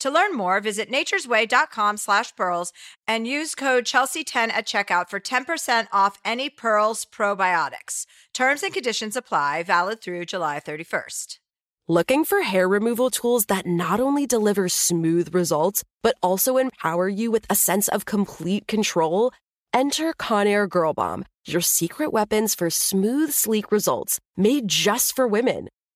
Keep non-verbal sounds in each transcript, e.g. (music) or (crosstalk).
To learn more, visit naturesway.com slash pearls and use code Chelsea10 at checkout for 10% off any Pearls probiotics. Terms and conditions apply, valid through July 31st. Looking for hair removal tools that not only deliver smooth results, but also empower you with a sense of complete control? Enter Conair Girl Bomb, your secret weapons for smooth, sleek results made just for women.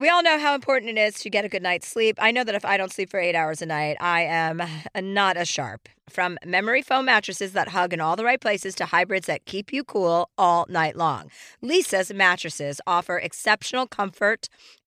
We all know how important it is to get a good night's sleep. I know that if I don't sleep for eight hours a night, I am not as sharp. From memory foam mattresses that hug in all the right places to hybrids that keep you cool all night long, Leesa's mattresses offer exceptional comfort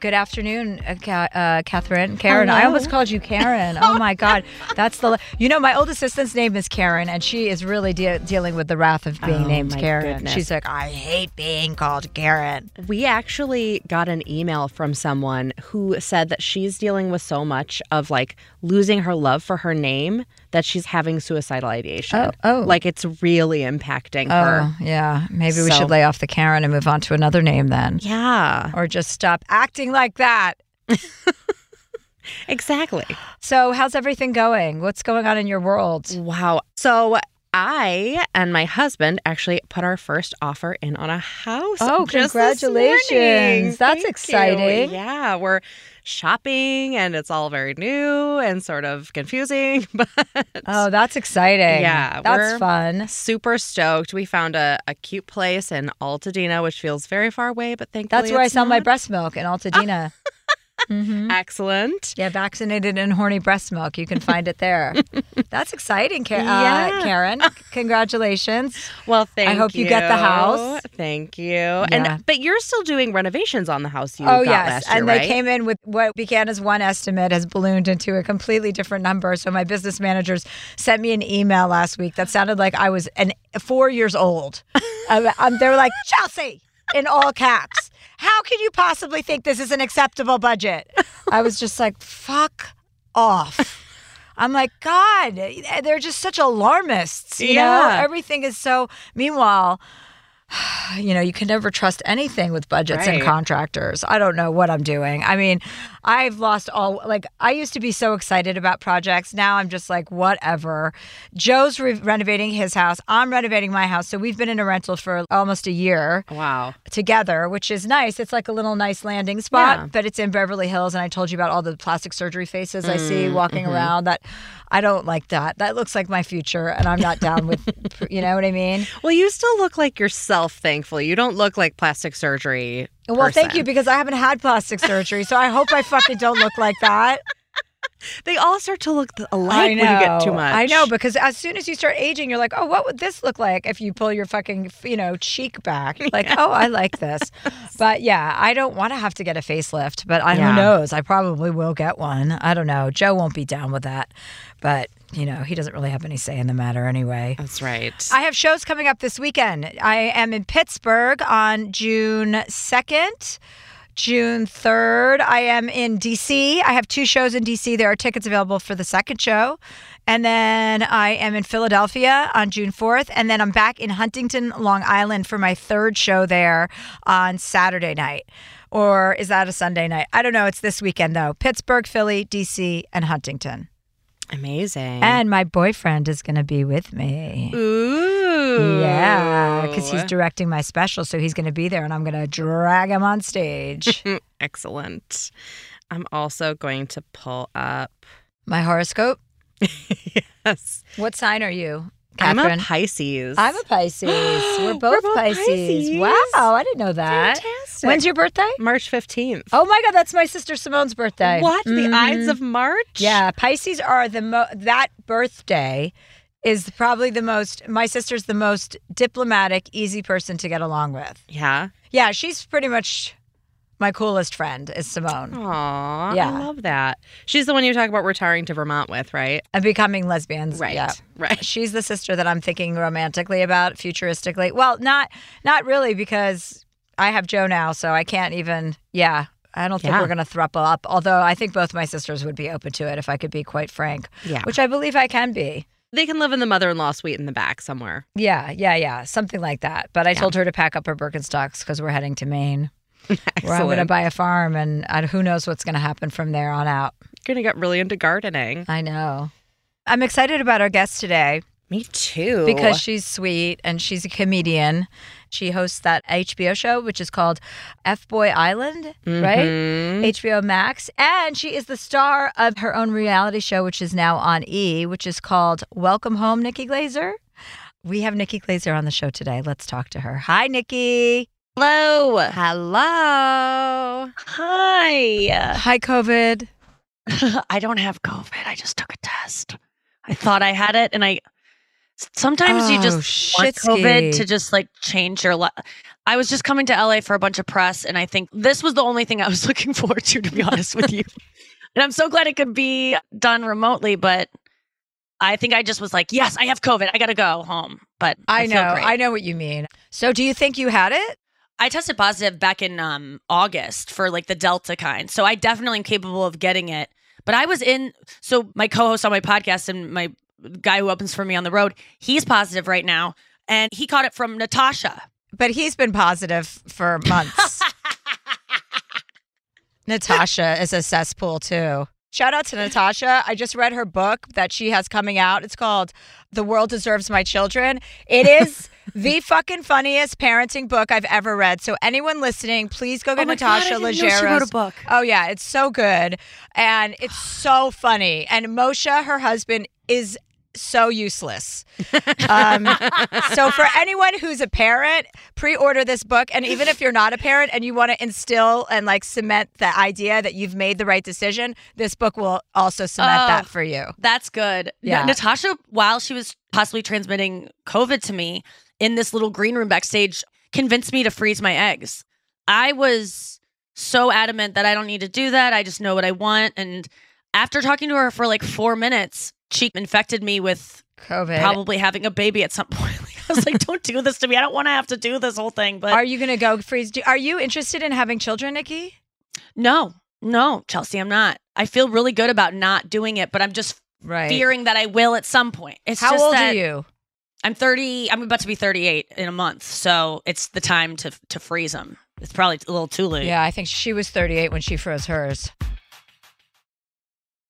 Good afternoon, uh, uh, Catherine. Karen, I almost called you Karen. Oh my God, (laughs) that's the. You know, my old assistant's name is Karen, and she is really de- dealing with the wrath of being Oh, named Karen. goodness. She's like, I hate being called Karen. We actually got an email from someone who said that she's dealing with so much of like losing her love for her name that she's having suicidal ideation. Oh, oh. Like it's really impacting oh, her. Oh, yeah. Maybe we So- should lay off the Karen and move on to another name then. Yeah, Or just stop acting like that. (laughs) exactly. So, how's everything going? What's going on in your world? Wow. So I and my husband actually put our first offer in on a house. Oh, congratulations. That's Thank you. exciting. Yeah, we're shopping and it's all very new and sort of confusing, (laughs) but Oh, that's exciting. Yeah, That's fun. super stoked. We found a, a cute place in Altadena, which feels very far away, but thankfully That's where I sell my breast milk in Altadena. (laughs) hmm Excellent. Yeah, vaccinated and horny breast milk. You can find it there. (laughs) That's exciting, Ka- uh, Karen. Congratulations. Well, thank you. I hope you get the house. Thank you. Yeah. And but you're still doing renovations on the house you oh got yes, year, and right? they came in with what began as one estimate has ballooned into a completely different number. So my business managers sent me an email last week that sounded like I was an four years old. (laughs) um, um, they were like Chelsea in all caps. How can you possibly think this is an acceptable budget? (laughs) I was just like, fuck off. (laughs) I'm like, God, they're just such alarmists. You know, Yeah. everything is so. Meanwhile, (sighs) you know, you can never trust anything with budgets and contractors. I don't know what I'm doing. I mean, I've lost all, like, I used to be so excited about projects. Now I'm just like, whatever. Joe's re- renovating his house. I'm renovating my house. So we've been in a rental for almost a year Wow. together, which is nice. It's like a little nice landing spot, Yeah. but it's in Beverly Hills. And I told you about all the plastic surgery faces I Mm, see walking mm-hmm. around. That I don't like that. That looks like my future, and I'm not down with, (laughs) you know what I mean? Well, you still look like yourself, thankfully. You don't look like plastic surgery. Well, thank you because I haven't had plastic surgery, so I hope I fucking don't look like that. (laughs) (laughs) They all start to look alike when you get too much. I know because as soon as you start aging, you're like, oh, what would this look like if you pull your fucking, you know, cheek back? (laughs) Like, oh, I like this. (laughs) But yeah, I don't want to have to get a facelift, but I, Yeah. who knows? I probably will get one. I don't know. Joe won't be down with that, but you know, he doesn't really have any say in the matter anyway. That's right. I have shows coming up this weekend. I am in Pittsburgh on June 2nd. June 3rd, I am in DC. I have two shows in DC. There are tickets available for the second show. And then I am in Philadelphia on June 4th. And then I'm back in Huntington, Long Island for my third show there on Saturday night. Or is that a Sunday night? I don't know. It's this weekend, though. Pittsburgh, Philly, DC, and Huntington. Amazing. And my boyfriend is going to be with me. Ooh. Yeah, because he's directing my special, so he's going to be there, and I'm going to drag him on stage. (laughs) Excellent. I'm also going to pull up. my horoscope. (laughs) Yes. What sign are you, I'm Catherine? a Pisces. I'm a Pisces. (gasps) We're both, We're both Pisces. Pisces. Wow, I didn't know that. Fantastic. When's your birthday? March 15th. Oh my God, that's my sister Simone's birthday. What? The Mhm. Ides of March? Yeah, Pisces are the mo. That birthday is probably the most. My sister's the most diplomatic, easy person to get along with. Yeah. Yeah, she's pretty much my coolest friend. Is Simone. Aw. Yeah. I love that. She's the one you talk about retiring to Vermont with, right? and becoming lesbians. Right. Yeah. Right. She's the sister that I'm thinking romantically about, futuristically. Well, not not really because I have Joe now, so I can't even. Yeah, I don't think Yeah. we're gonna thruple up. Although I think both my sisters would be open to it if I could be quite frank, Yeah. which I believe I can be. They can live in the mother in law suite in the back somewhere. Yeah, yeah, yeah, something like that. But I told her to pack up her Birkenstocks because we're heading to Maine, (laughs) where I'm going to buy a farm, and uh, who knows what's going to happen from there on out. Going to get really into gardening. I know. I'm excited about our guest today. Me too. because she's sweet and she's a comedian. She hosts that HBO show, which is called F Boy Island, right? Mhm. HBO Max. And she is the star of her own reality show, which is now on E, which is called Welcome Home, Nikki Glaser. We have Nikki Glaser on the show today. Let's talk to her. Hi, Nikki. Hello. Hello. Hi. Hi, COVID. (laughs) I don't have COVID. I just took a test. I thought I had it, and I. Sometimes you Oh, just want COVID to just like change your life. I was just coming to LA for a bunch of press, and I think this was the only thing I was (laughs) looking forward to, to be honest with you. (laughs) And I'm so glad it could be done remotely, but I think I just was like, yes, I have COVID. I got to go home. But I, I know. I know what you mean. So, do you think you had it? I tested positive back in um, August for like the Delta kind. So I definitely am capable of getting it. But I was in, so my co host on my podcast and my guy who opens for me on the road, he's positive right now. And he caught it from Natasha. But he's been positive for months. (laughs) (laughs) Natasha is a cesspool too. Shout out to Natasha. I just read her book that she has coming out. It's called The World Deserves My Children. It is (laughs) the fucking funniest parenting book I've ever read. So anyone listening, please go get Oh God, Natasha know she wrote a book. Oh yeah, it's so good and it's so funny. And Moshe, her husband, is so useless. Um, so for anyone who's a parent, pre-order this book. And even if you're not a parent and you want to instill and like cement the idea that you've made the right decision, this book will also cement Oh. that for you. That's good. Yeah. Na- Natasha, while she was possibly transmitting COVID to me in this little green room backstage, convinced me to freeze my eggs. I was so adamant that I don't need to do that. I just know what I want. And after talking to her for like four minutes, she infected me with COVID. probably having a baby at some (laughs) point. I was like, don't do this to me. I don't want to have to do this whole thing. But Are you going to go freeze? do- Are you interested in having children, Nikki? no, no, Chelsea, I'm not. I feel really good about not doing it, but I'm just Right. fearing that I will at some point. It's How old are you? I'm 30. I'm about to be 38 in a month, so it's the time to to freeze them. It's probably a little too late. Yeah, I think she was 38 when she froze hers.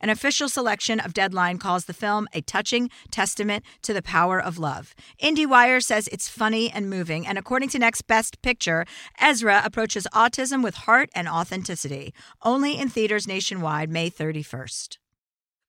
An official selection of Deadline calls the film a touching testament to the power of love. IndieWire says it's funny and moving, and according to Next Best Picture, Ezra approaches autism with heart and authenticity. Only in theaters nationwide, May 31st.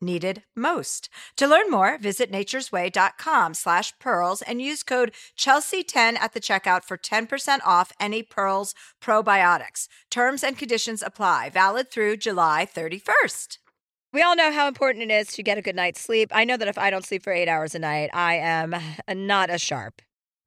needed most. To learn more, visit naturesway.com slash pearls and use code Chelsea10 at the checkout for 10% off any Pearls probiotics. Terms and conditions apply. Valid through July 31st. We all know how important it is to get a good night's sleep. I know that if I don't sleep for eight hours a night, I am (laughs) not as sharp.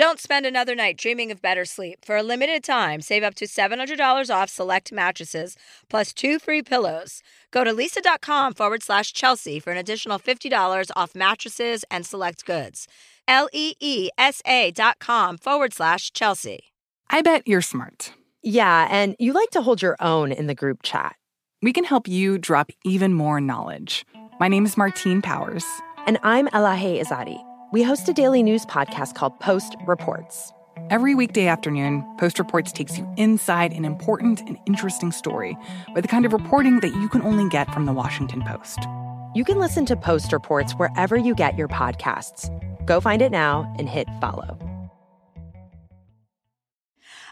Don't spend another night dreaming of better sleep. For a limited time, save up to $700 off select mattresses plus two free pillows. Go to leesa.com forward slash Chelsea for an additional $50 off mattresses and select goods. L E E S A dot com forward slash Chelsea. I bet you're smart. Yeah, and you like to hold your own in the group chat. We can help you drop even more knowledge. My name is Martine Powers. And I'm Elahe Izadi. We host a daily news podcast called Post Reports. Every weekday afternoon, Post Reports takes you inside an important and interesting story with the kind of reporting that you can only get from the Washington Post. You can listen to Post Reports wherever you get your podcasts. Go find it now and hit follow.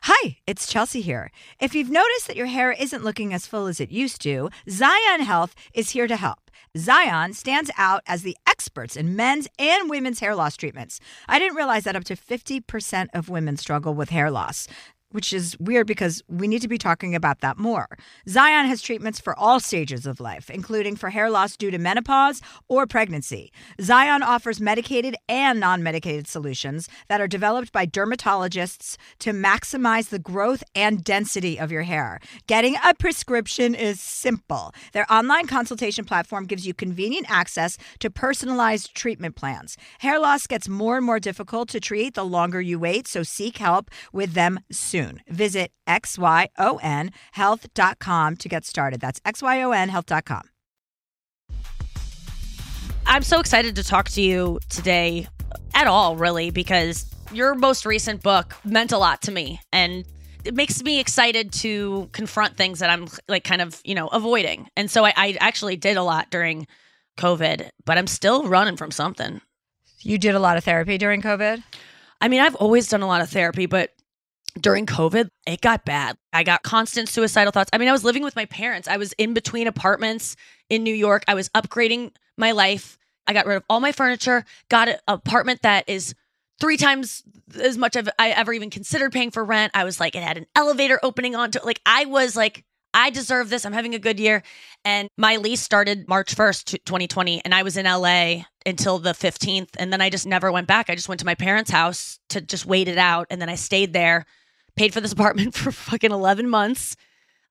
Hi, it's Chelsea here. If you've noticed that your hair isn't looking as full as it used to, Xyon Health is here to help. Xyon stands out as the experts in men's and women's hair loss treatments. I didn't realize that up to 50% of women struggle with hair loss which is weird because we need to be talking about that more. Xyon has treatments for all stages of life, including for hair loss due to menopause or pregnancy. Xyon offers medicated and non medicated solutions that are developed by dermatologists to maximize the growth and density of your hair. Getting a prescription is simple. Their online consultation platform gives you convenient access to personalized treatment plans. Hair loss gets more and more difficult to treat the longer you wait, so seek help with them soon soon. Visit xyonhealth.com to get started. That's xyonhealth.com. I'm so excited to talk to you today at all, really, because your most recent book meant a lot to me. And it makes me excited to confront things that I'm like kind of, you know, avoiding. And so I, I actually did a lot during COVID, but I'm still running from something. You did a lot of therapy during COVID? I mean, I've always done a lot of therapy, but during COVID, it got bad. I got constant suicidal thoughts. I mean, I was living with my parents. I was in between apartments in New York. I was upgrading my life. I got rid of all my furniture, got an apartment that is three times as much as I ever even considered paying for rent. I was like, it had an elevator opening onto like I was like, I deserve this. I'm having a good year. And my lease started March 1st, 2020, and I was in LA until the 15th. And then I just never went back. I just went to my parents' house to just wait it out. And then I stayed there paid for this apartment (laughs) for fucking 11 months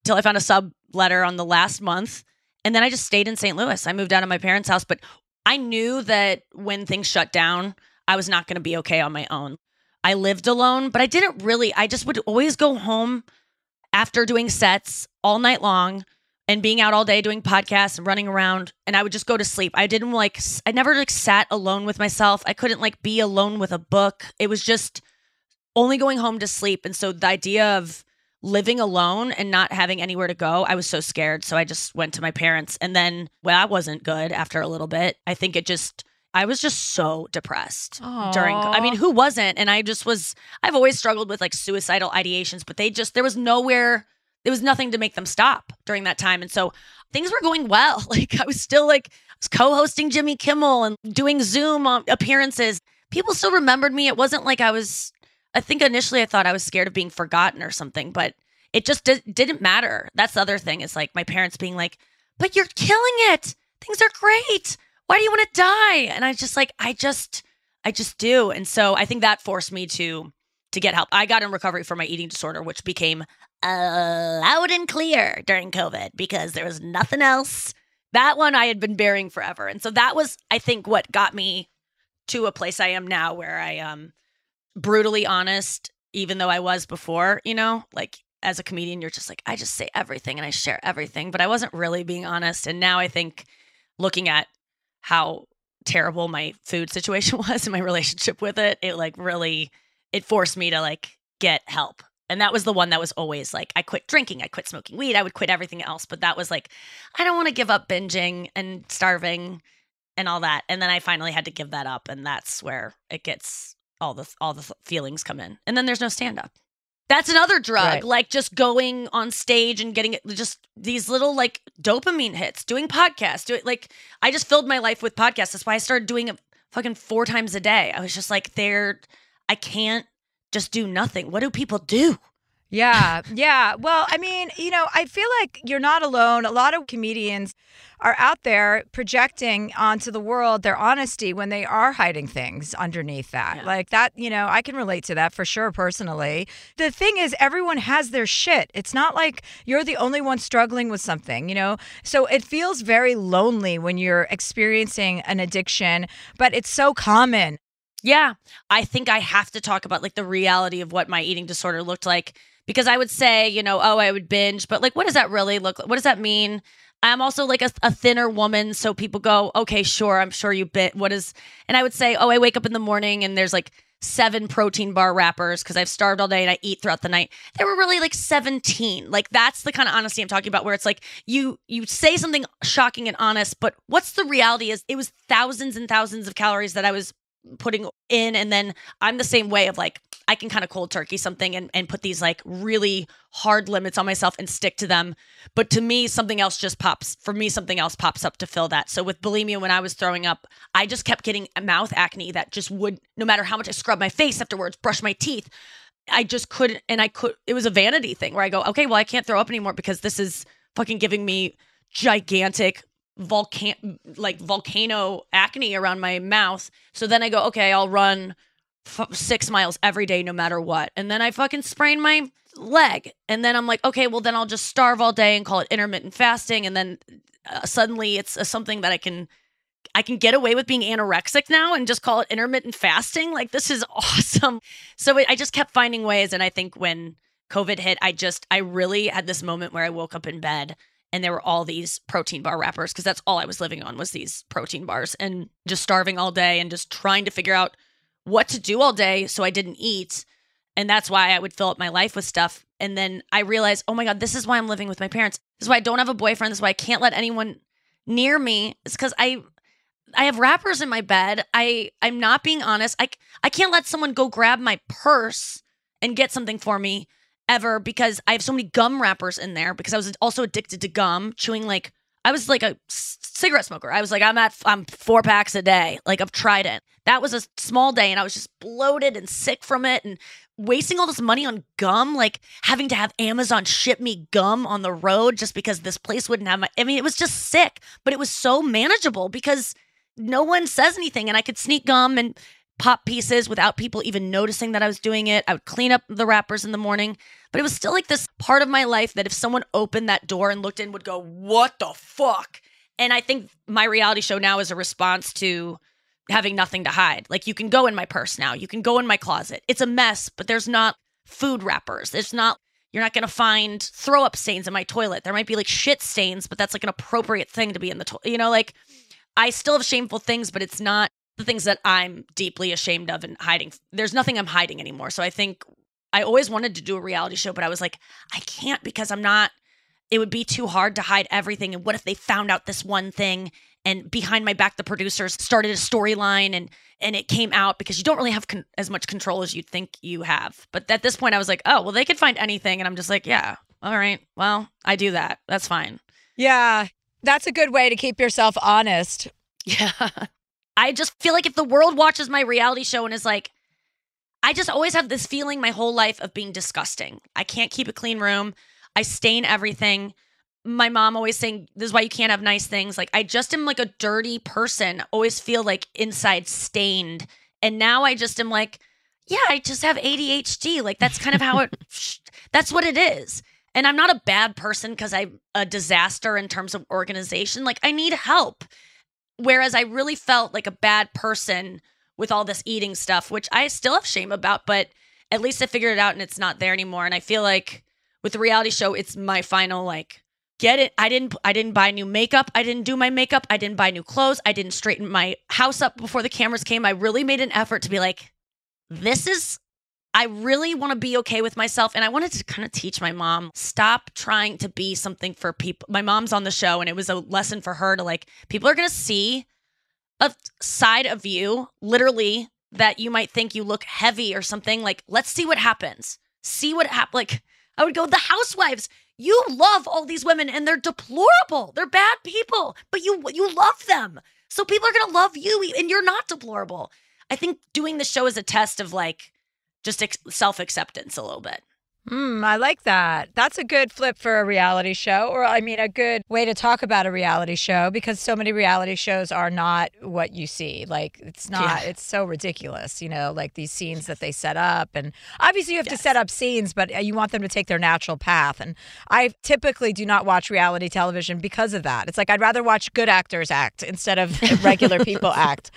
until I found a sub letter on the last month. And then I just stayed in St. Louis. I moved out of my parents' house, but I knew that when things shut down, I was not going to be okay on my own. I lived alone, but I didn't really, I just would always go home after doing sets all night long and being out all day doing podcasts and running around and I would just go to sleep. I didn't like I never like sat alone with myself. I couldn't like be alone with a book. It was just only going home to sleep. And so the idea of living alone and not having anywhere to go, I was so scared. So I just went to my parents. And then, well, that wasn't good after a little bit. I think it just, I was just so depressed during, I mean, who wasn't? And I just was, I've always struggled with like suicidal ideations, but they just, there was nowhere, there was nothing to make them stop during that time. And so things were going well. (laughs) Like I was still like, I was co hosting Jimmy Kimmel and doing Zoom um, appearances. People still remembered me. It wasn't like I was I think initially I thought I was scared of being forgotten or something, but it just di- didn't matter. That's the other thing. Is like my parents being like, "But you're killing it. Things are great. Why do you want to die?" And I just like, I just, I just do. And so I think that forced me to to get help. I got in recovery for my eating disorder, which became uh, loud and clear during COVID because there was nothing else. That one I had been bearing forever, and so that was, I think, what got me to a place I am now, where I um brutally honest, even though I was before, you know, like as a comedian, you're just like, I just say everything and I share everything, but I wasn't really being honest. And now I think looking at how terrible my food (laughs) situation was and my relationship with it, it like really, it forced me to like get help. And that was the one that was always like, I quit drinking, I quit smoking weed, I would quit everything else. But that was like, I don't want to give up binging and starving and all that. And then I finally had to give that up. And that's where it gets all the all the feelings come in and then there's no stand up that's another drug right. like just going on stage and getting just these little like dopamine hits doing podcasts do it like i just filled my life with podcasts. That's why i started doing it fucking four times a day. I was just like there i can't just do nothing. What do people do yeah, yeah. Well, I mean, you know, I feel like you're not alone. A lot of comedians are out there projecting onto the world their honesty when they are hiding things underneath that. Yeah. Like that, you know, I can relate to that for sure personally. The thing is, everyone has their shit. It's not like you're the only one struggling with something, you know? So it feels very lonely when you're experiencing an addiction, but it's so common. Yeah. I think I have to talk about like the reality of what my eating disorder looked like because I would say, you know, oh, I would binge, but like, what does that really look like? What does that mean? I'm also like a, a, thinner woman. So people go, okay, sure, I'm sure you bit. What is, and I would say, oh, I wake up in the morning and there's like seven protein bar wrappers because I've starved all day and I eat throughout the night. There were really like 17. Like that's the kind of honesty I'm talking about where it's like you you say something shocking and honest, but what's the reality is it was thousands and thousands of calories that I was putting in and then I'm the same way of like I can kind of cold turkey something and, and put these like really hard limits on myself and stick to them. But to me, something else just pops. For me, something else pops up to fill that. So with bulimia, when I was throwing up, I just kept getting mouth acne that just would, no matter how much I scrub my face afterwards, brush my teeth, I just couldn't. And I could, it was a vanity thing where I go, okay, well, I can't throw up anymore because this is fucking giving me gigantic volcan like volcano acne around my mouth. So then I go, okay, I'll run f- six miles every day, no matter what. And then I fucking sprain my leg, and then I'm like, okay, well then I'll just starve all day and call it intermittent fasting, and then uh, suddenly it's uh, something that I can. I can get away with being anorexic now and just call it intermittent fasting. Like, this is (laughs) awesome. So it, I just kept finding ways. And I think when COVID hit, I just, I really had this moment where I woke up in bed and there were all these protein bar wrappers because that's all I was living on was these protein bars and just starving all day and just trying to figure out what to do all day so I didn't eat. And that's why I would fill up my life with stuff. And then I realized, oh my God, this is why I'm living with my parents. This is why I don't have a boyfriend. This is why I can't let anyone near me. It's because I I have wrappers in my bed. I I'm not being honest. I I can't let someone go grab my purse and get something for me ever because I have so many gum wrappers in there because I was also addicted to gum, chewing like I was like a cigarette smoker. I was like I'm at I'm 4 packs a day. Like I've tried it. That was a small day and I was just bloated and sick from it and wasting all this money on gum, like having to have Amazon ship me gum on the road just because this place wouldn't have my I mean it was just sick, but it was so manageable because no one says anything and I could sneak gum and pop pieces without people even noticing that I was doing it. I would clean up the wrappers in the morning, but it was still like this part of my life that if someone opened that door and looked in would go, "What the fuck?" And I think my reality show now is a response to having nothing to hide. Like you can go in my purse now, you can go in my closet. It's a mess, but there's not food wrappers. There's not You're not going to find throw up stains in my toilet. There might be like shit stains, but that's like an appropriate thing to be in the toilet. You know, like I still have shameful things, but it's not the things that I'm deeply ashamed of and hiding. There's nothing I'm hiding anymore. So I think I always wanted to do a reality show, but I was like, I can't because I'm not, it would be too hard to hide everything. And what if they found out this one thing and behind my back the producers started a storyline and and it came out because you don't really have con- as much control as you'd think you have but at this point i was like oh well they could find anything and i'm just like yeah all right well i do that that's fine Yeah, that's a good way to keep yourself honest. (laughs) yeah i just feel like if the world watches my reality show and is like i just always have this feeling my whole life of being disgusting. I can't keep a clean room. I stain everything. My mom always saying this is why you can't have nice things. Like i just am like a dirty person always feel like inside stained. And now i just am like yeah i just have adhd like that's kind of how it (laughs) that's what it is. And i'm not a bad person because i'm a disaster in terms of organization. Like i need help whereas i really felt like a bad person with all this eating stuff which i still have shame about but at least i figured it out and it's not there anymore. And i feel like with the reality show it's my final like get it. I didn't i didn't buy new makeup. I didn't do my makeup. I didn't buy new clothes. I didn't straighten my house up before the cameras came. I really made an effort to be like this is i really want to be okay with myself and i wanted to kind of teach my mom stop trying to be something for people my mom's on the show and it was a lesson for her to like people are going to see a side of you literally that you might think you look heavy or something like let's see what happens see what happens like i would go the housewives you love all these women and they're deplorable. They're bad people, but you you love them. So people are going to love you and you're not deplorable. I think doing the show is a test of like just ex- self-acceptance a little bit. Hmm, I like that. That's a good flip for a reality show, or I mean, a good way to talk about a reality show because so many reality shows are not what you see. Like, it's not, Yeah. it's so ridiculous, you know, like these scenes that they set up. And obviously, you have to set up scenes, but uh, you want them to take their natural path. And I typically do not watch reality television because of that. It's like I'd rather watch good actors act instead of (laughs) regular people act.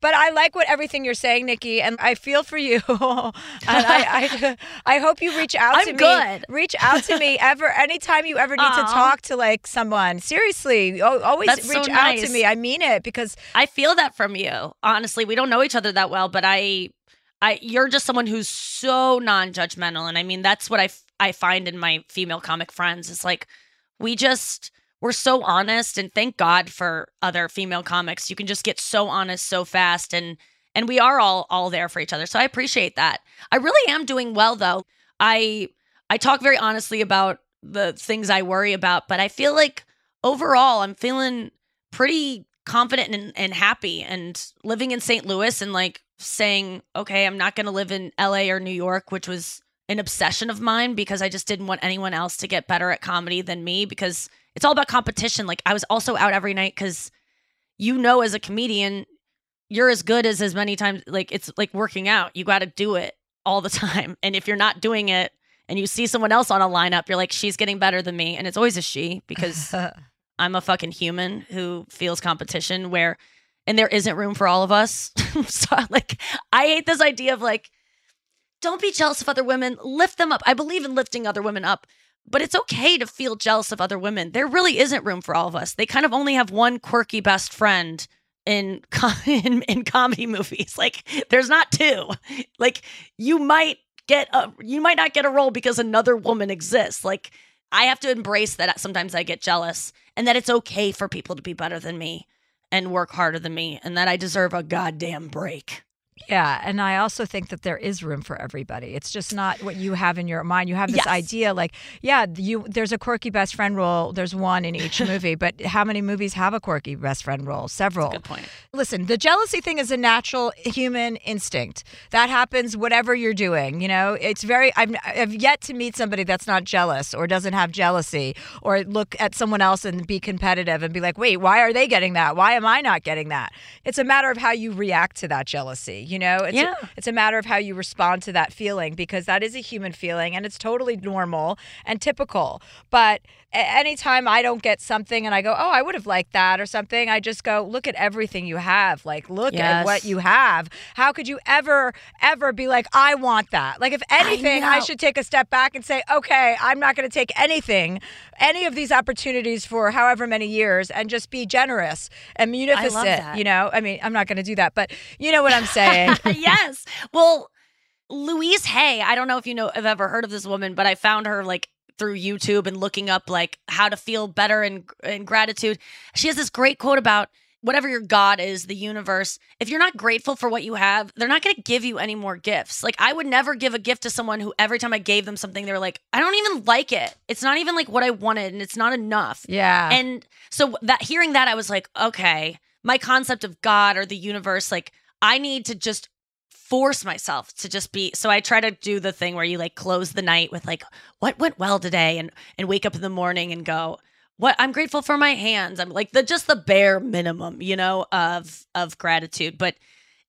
But I like what everything you're saying, Nikki, and I feel for you. (laughs) and I, I, (laughs) I hope you reach out I'm to me. good. Reach out to me (laughs) ever, anytime you ever need to talk to like someone. Seriously, always That's so reach out to me. I mean it because I feel that from you. Honestly, we don't know each other that well, but I I you're just someone who's so non-judgmental and I mean that's what I f- I find in my female comic friends. It's like we just we're so honest and thank God for other female comics. You can just get so honest so fast and and we are all all there for each other. So I appreciate that. I really am doing well though. I I talk very honestly about the things I worry about, but I feel like overall I'm feeling pretty confident and, and happy and living in St. Louis and like saying, okay, I'm not going to live in LA or New York, which was an obsession of mine because I just didn't want anyone else to get better at comedy than me because it's all about competition. Like I was also out every night because you know, as a comedian, you're as good as as many times. Like it's like working out. You got to do it all the time. (laughs) And if you're not doing it and you see someone else on a lineup, you're like, she's getting better than me. And it's always a she because (laughs) I'm a fucking human who feels competition where and there isn't room for all of us. (laughs) so like I hate this idea of like don't be jealous of other women, lift them up. I believe in lifting other women up, but it's okay to feel jealous of other women. There really isn't room for all of us. They kind of only have one quirky best friend in (laughs) in, in comedy movies. Like there's not two. Like you might get a you might not get a role because another woman exists. Like I have to embrace that sometimes I get jealous and that it's okay for people to be better than me and work harder than me and that I deserve a goddamn break. Yeah, and I also think that there is room for everybody. It's just not what you have in your mind. You have this Yes. idea like, yeah, you there's a quirky best friend role. There's one in each (laughs) movie, but how many movies have a quirky best friend role? Several. Good point. Listen, the jealousy thing is a natural human instinct. That happens whatever you're doing. You know, it's very. I've, I've yet to meet somebody that's not jealous or doesn't have jealousy or look at someone else and be competitive and be like, wait, why are they getting that? Why am I not getting that? It's a matter of how you react to that jealousy. You know, it's Yeah. a, it's a matter of how you respond to that feeling because that is a human feeling and it's totally normal and typical. But anytime I don't get something and I go, oh, I would have liked that or something, I just go, look at everything you have. Like, look at what you have. How could you ever, ever be like, I want that? Like, if anything, I, know. should take a step back and say, okay, I'm not going to take anything, any of these opportunities for however many years and just be generous and munificent. You know, I mean, I'm not going to do that, but you know what I'm saying. (laughs) yes. Well, Louise Hay, I don't know if you know have ever heard of this woman, but I found her like through YouTube and looking up like how to feel better in in gratitude. She has this great quote about whatever your god is, the universe. If you're not grateful for what you have, they're not going to give you any more gifts. Like I would never give a gift to someone who every time I gave them something they were like, I don't even like it. It's not even like what I wanted and it's not enough. yeah. And so that hearing that, I was like, okay, my concept of God or the universe, like I need to just force myself to just be. So I try to do the thing where you like close the night with like, what went well today, and and wake up in the morning and go, what I'm grateful for my hands. I'm like the just the bare minimum, you know, of of gratitude. But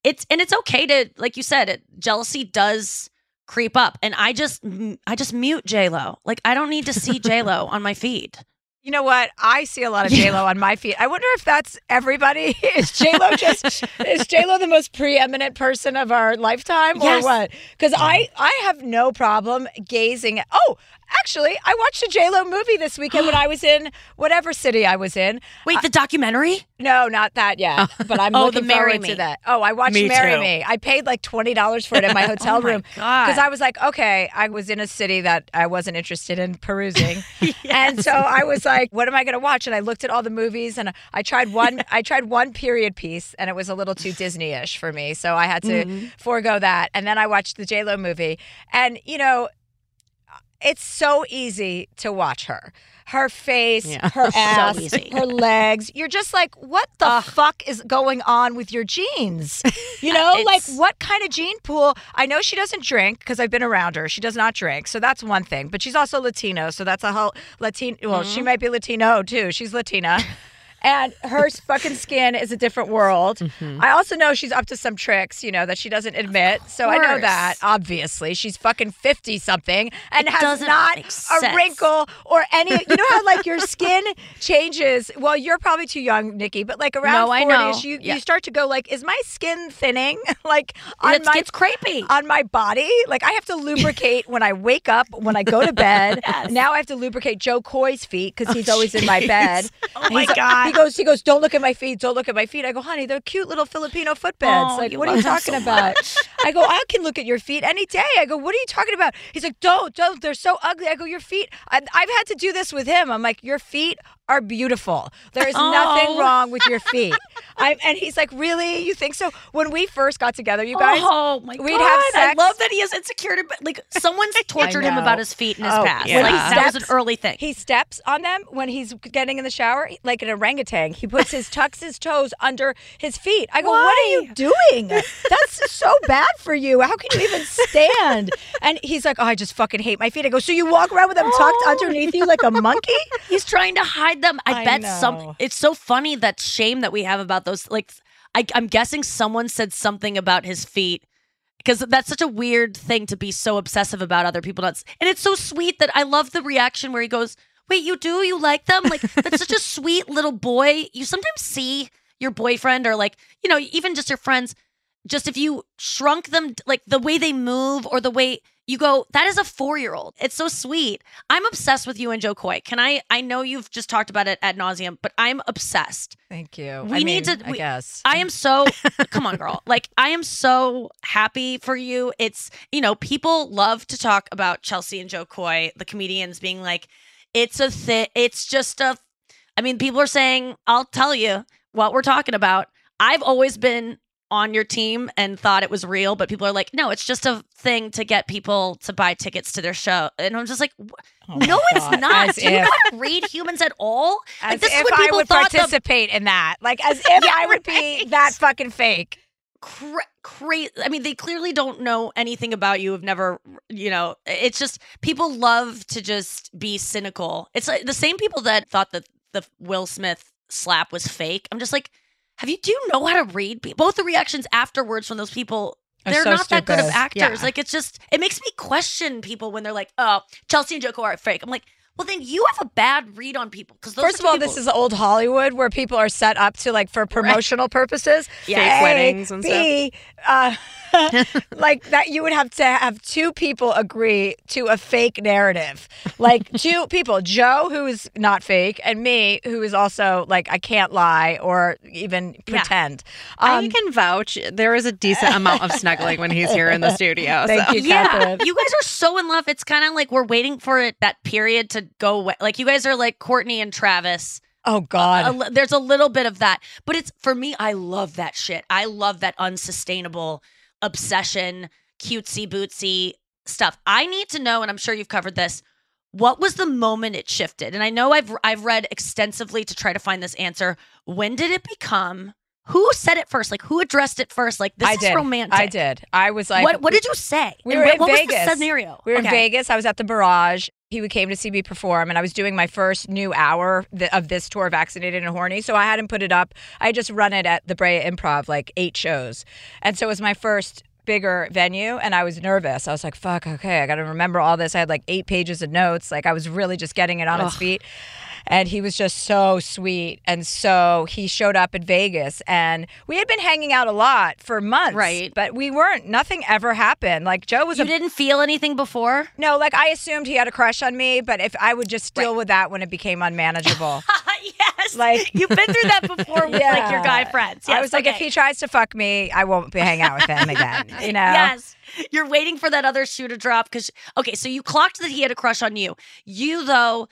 it's and it's okay to like you said, it, jealousy does creep up, and I just I just mute J Lo. Like I don't need to see (laughs) J Lo on my feed. You know what? I see a lot of J Lo on my feed. I wonder if that's everybody. (laughs) Is J Lo just (laughs) is J Lo the most preeminent person of our lifetime, Yes. or what? Because I I have no problem gazing. At, oh, actually, I watched a J Lo movie this weekend when (gasps) I was in whatever city I was in. Wait, the documentary? No, not that yet. But I'm (laughs) Oh, looking the Marry forward Me. to that. Oh, I watched Me Marry too. Me. I paid like twenty dollars for it in my (laughs) hotel Oh my room God. because I was like, okay, I was in a city that I wasn't interested in perusing, (laughs) and so I was like, what am I going to watch? And I looked at all the movies, and I tried one. I tried one period piece, and it was a little too Disney-ish for me, so I had to Mm-hmm. forego that. And then I watched the J Lo movie, and you know, it's so easy to watch her. Her face, Yeah. her (laughs) ass, easy. her legs. You're just like, what the fuck is going on with your jeans? (laughs) You know, like what kind of gene pool? I know she doesn't drink because I've been around her. She does not drink. So that's one thing. But she's also Latino. So that's a whole Latino. Well, she Mm-hmm. might be Latino too. She's Latina. (laughs) And her (laughs) fucking skin is a different world. Mm-hmm. I also know she's up to some tricks, you know, that she doesn't admit. So I know that, obviously. She's fucking 50 something and It has doesn't a wrinkle or any. You know how, like, your (laughs) skin changes? Well, you're probably too young, Nikki, but like around No, I 40ish, know. you, Yeah. you start to go, like, is my skin thinning? (laughs) like, on It's, my crepey. on my body. Like I have to lubricate when I wake up, when I go to bed. Yes. Now I have to lubricate Jo Koy's feet because he's always in my bed. Oh my God. He goes, he goes, don't look at my feet, don't look at my feet. I go, honey, they're cute little Filipino footbeds. Oh, like, what are you talking so about? I go, I can look at your feet any day. I go, what are you talking about? He's like, don't, don't, they're so ugly. I go, your feet. I, I've had to do this with him. I'm like, your feet are beautiful. There is nothing Oh. wrong with your (laughs) feet. I'm, and he's like, really? You think so? When we first got together, you guys, oh my we'd god! have I love that he has insecurity. But like someone's (laughs) tortured him about his feet in his Oh, past. yeah. Like He that was an steps- early thing. He steps on them when he's getting in the shower, like an orangutan. He puts his tucks his toes under his feet. I go, "What are you doing? (laughs) That's so bad for you. How can you even stand?" And he's like, "Oh, I just fucking hate my feet." I go, "So you walk around with them tucked Oh. underneath you like a monkey?" He's trying to hide them. I, I bet know. some. It's so funny that shame that we have about those. Like, I, I'm guessing someone said something about his feet because that's such a weird thing to be so obsessive about other people. Not, and it's so sweet that I love the reaction where he goes, "Wait, you do? You like them? Like that's such a (laughs) sweet little boy." You sometimes see your boyfriend or like you know even just your friends. Just if you shrunk them, like the way they move or the way you go, that is a four year old. It's so sweet. I'm obsessed with you and Jo Koy. Can I? I know you've just talked about it ad nauseum, but I'm obsessed. Thank you. We I need mean, to- I guess. I am so come on, girl. Like I am so happy for you. It's you know people love to talk about Chelsea and Jo Koy, the comedians, being like, it's a thing. It's just a. I mean, people are saying, I'll tell you what we're talking about. I've always been on your team and thought it was real, but people are like, no, it's just a thing to get people to buy tickets to their show. And I'm just like, Oh no, it's God. not. As Do you if- not read humans at all? As like this if is what I would thought the participate in that. Like as if I would be right. that fucking fake. cra- crazy. I mean, they clearly don't know anything about you. Have never, you know. It's just people love to just be cynical. It's like the same people that thought that the Will Smith slap was fake. I'm just like, have you do you know how to read? Both the reactions afterwards from those people. They're so not that good of actors. Yeah. Like it's just it makes me question people when they're like, "Oh, Chelsea and Jo Koy are fake." I'm like, "Well, then you have a bad read on people." Because First of all, this is old Hollywood where people are set up to like for promotional purposes. Yeah. (laughs) Fake A, weddings and B, uh, (laughs) like that you would have to have two people agree to a fake narrative. Like (laughs) two people, Joe who is not fake and me who is also like I can't lie or even pretend. I Um, can vouch there is a decent amount of snuggling when he's here in the studio. Thank so- you, yeah, you guys are so in love. It's kind of like we're waiting for it that period to go away. Like you guys are like Courtney and Travis. oh God. A there's a little bit of that, but it's for me. I love that shit. I love that unsustainable obsession, cutesy bootsy stuff. I need to know, and I'm sure you've covered this. What was the moment it shifted? And I know I've I've read extensively to try to find this answer. When did it become? Who said it first? Like who addressed it first? Like this I is did. romantic. I did. I was like, what what did you say? We And were what, in what was Vegas. the scenario? We were in Vegas. I was at the Barrage. He came to see me perform, and I was doing my first new hour of this tour, Vaccinated and Horny. So I hadn't put it up. I just run it at the Brea Improv, like eight shows. And so it was my first bigger venue, and I was nervous. I was like, fuck, okay, I got to remember all this. I had like eight pages of notes. Like I was really just getting it on its feet. And he was just so sweet. And so he showed up in Vegas, and we had been hanging out a lot for months. Right. But we weren't, nothing ever happened. Like Jo was You a didn't feel anything before? no, like I assumed he had a crush on me, but if I would just deal with that when it became unmanageable. (laughs) yes. Like- (laughs) you've been through that before with like your guy Yeah. friends. I Yes, was like, if he tries to fuck me, I won't be hang out with him again. (laughs) You know? Yes. You're waiting for that other shoe to drop because, okay, so you clocked that he had a crush on you. You, though,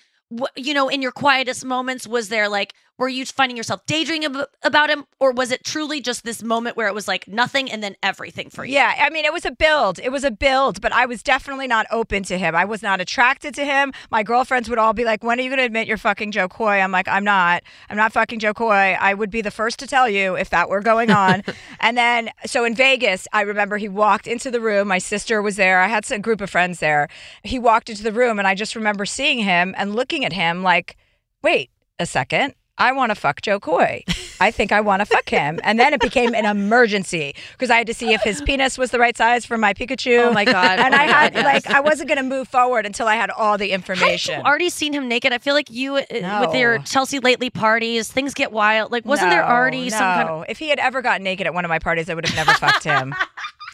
you know, in your quietest moments, was there like, were you finding yourself daydreaming ab- about him? Or was it truly just this moment where it was like nothing and then everything for you? Yeah, I mean, it was a build. It was a build, but I was definitely not open to him. I was not attracted to him. My girlfriends would all be like, "When are you going to admit you're fucking Jo Koy?" I'm like, "I'm not. I'm not fucking Jo Koy. I would be the first to tell you if that were going on." (laughs) and then, so in Vegas, I remember he walked into the room. My sister was there. I had a group of friends there. He walked into the room, and I just remember seeing him and looking at him like, "Wait a second. I want to fuck Jo Koy. I think I want to fuck him. And then it became an emergency because I had to see if his penis was the right size for my Pikachu. Oh my God. And Oh I had God, yes. like I wasn't going to move forward until I had all the Hadn't information. you already seen him naked? I feel like you, uh, with your Chelsea lately parties, things get wild. Like, wasn't there No, already some kind of. no. If he had ever gotten naked at one of my parties, I would have never fucked him. (laughs)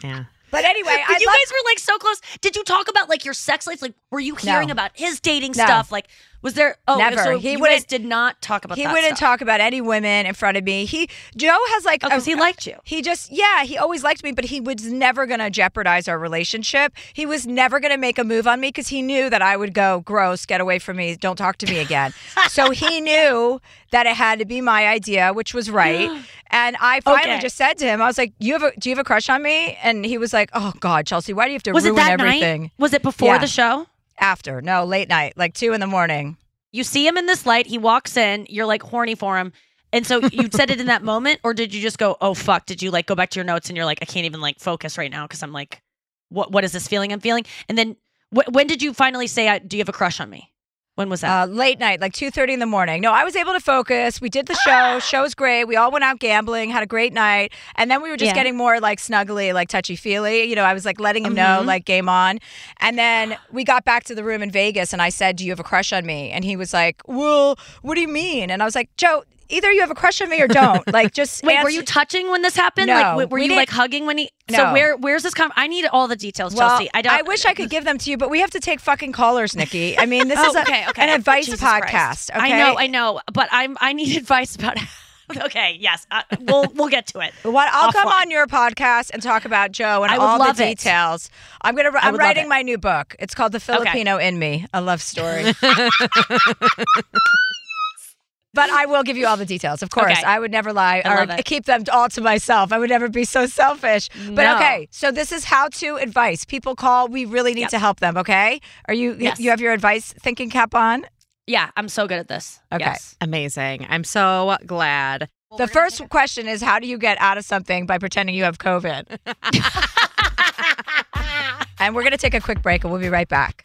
Yeah. But anyway, But I you love- guys were like so close. Did you talk about like your sex life? Like, were you hearing No. about his dating No. stuff? Like, was there? Oh, Never. So He you guys did not talk about. he wouldn't stuff. talk about any women in front of me. He Jo has like Oh, 'cause a- he liked you. He just yeah, he always liked me, but he was never going to jeopardize our relationship. He was never going to make a move on me because he knew that I would go gross, get away from me, don't talk to me again. (laughs) so he knew that it had to be my idea, which was right. (gasps) And I finally Okay. just said to him, I was like, "You have a do you have a crush on me?" And he was like, "Oh God, Chelsea, why do you have to Was it ruin that everything?" night? Was it before Yeah. the show? After no, late night, like two in the morning. You see him in this light. He walks in. You're like horny for him. And so you said it in that (laughs) moment, or did you just go, "Oh fuck"? Did you like go back to your notes and you're like, "I can't even like focus right now because I'm like, what what is this feeling I'm feeling?" And then wh- when did you finally say, I, "Do you have a crush on me"? When was that? Uh, late night, like two thirty in the morning. No, I was able to focus. We did the show. (gasps) Show was great. We all went out gambling, had a great night, and then we were just Yeah. getting more like snuggly, like touchy feely. You know, I was like letting him know, Mhm. like game on. And then we got back to the room in Vegas, and I said, "Do you have a crush on me?" And he was like, "Well, what do you mean?" And I was like, "Jo." Either you have a crush on me or don't. Like, (laughs) just Wait, were you touching when this happened? No, like, were we you like hugging when he? No. So where where's this? Com- I need all the details, Well, Chelsea. I don't. I wish I could give them to you, but we have to take fucking callers, Nikki. I mean, this Oh, (laughs) is a, okay, okay. an advice Jesus podcast. Okay? I know, I know, but I'm I need (laughs) advice about. okay, yes, uh, we'll we'll get to it. What I'll come on your podcast and talk about Jo and I all love the it. details. I'm gonna. I'm writing my new book. It's called The Filipino in Me, a love story. But I will give you all the details. Of course, Okay. I would never lie I or keep them all to myself. I would never be so selfish. But okay, so this is how to advice. People call. We really need Yep. to help them. Okay, are you? Yes. You have your advice thinking cap on. Yeah, I'm so good at this. Okay. Yes. Amazing. I'm so glad. the first question is how do you get out of something by pretending you have COVID? (laughs) and we're going to take a quick break and we'll be right back.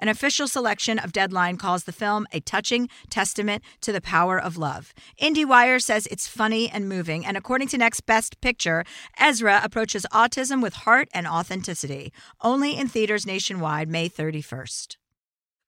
An official selection of Deadline calls the film a touching testament to the power of love. IndieWire says it's funny and moving, and according to Next Best Picture, Ezra approaches autism with heart and authenticity. Only in theaters nationwide May 31st.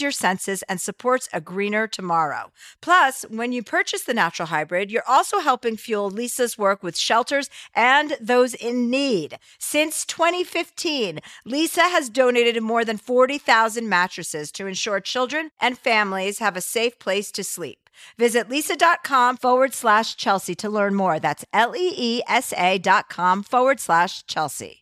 your senses, and supports a greener tomorrow. Plus, when you purchase the Natural Hybrid, you're also helping fuel Leesa's work with shelters and those in need. Since 2015, Leesa has donated more than 40,000 mattresses to ensure children and families have a safe place to sleep. Visit leesa.com forward slash Chelsea to learn more. That's L E E S A dot com forward slash Chelsea.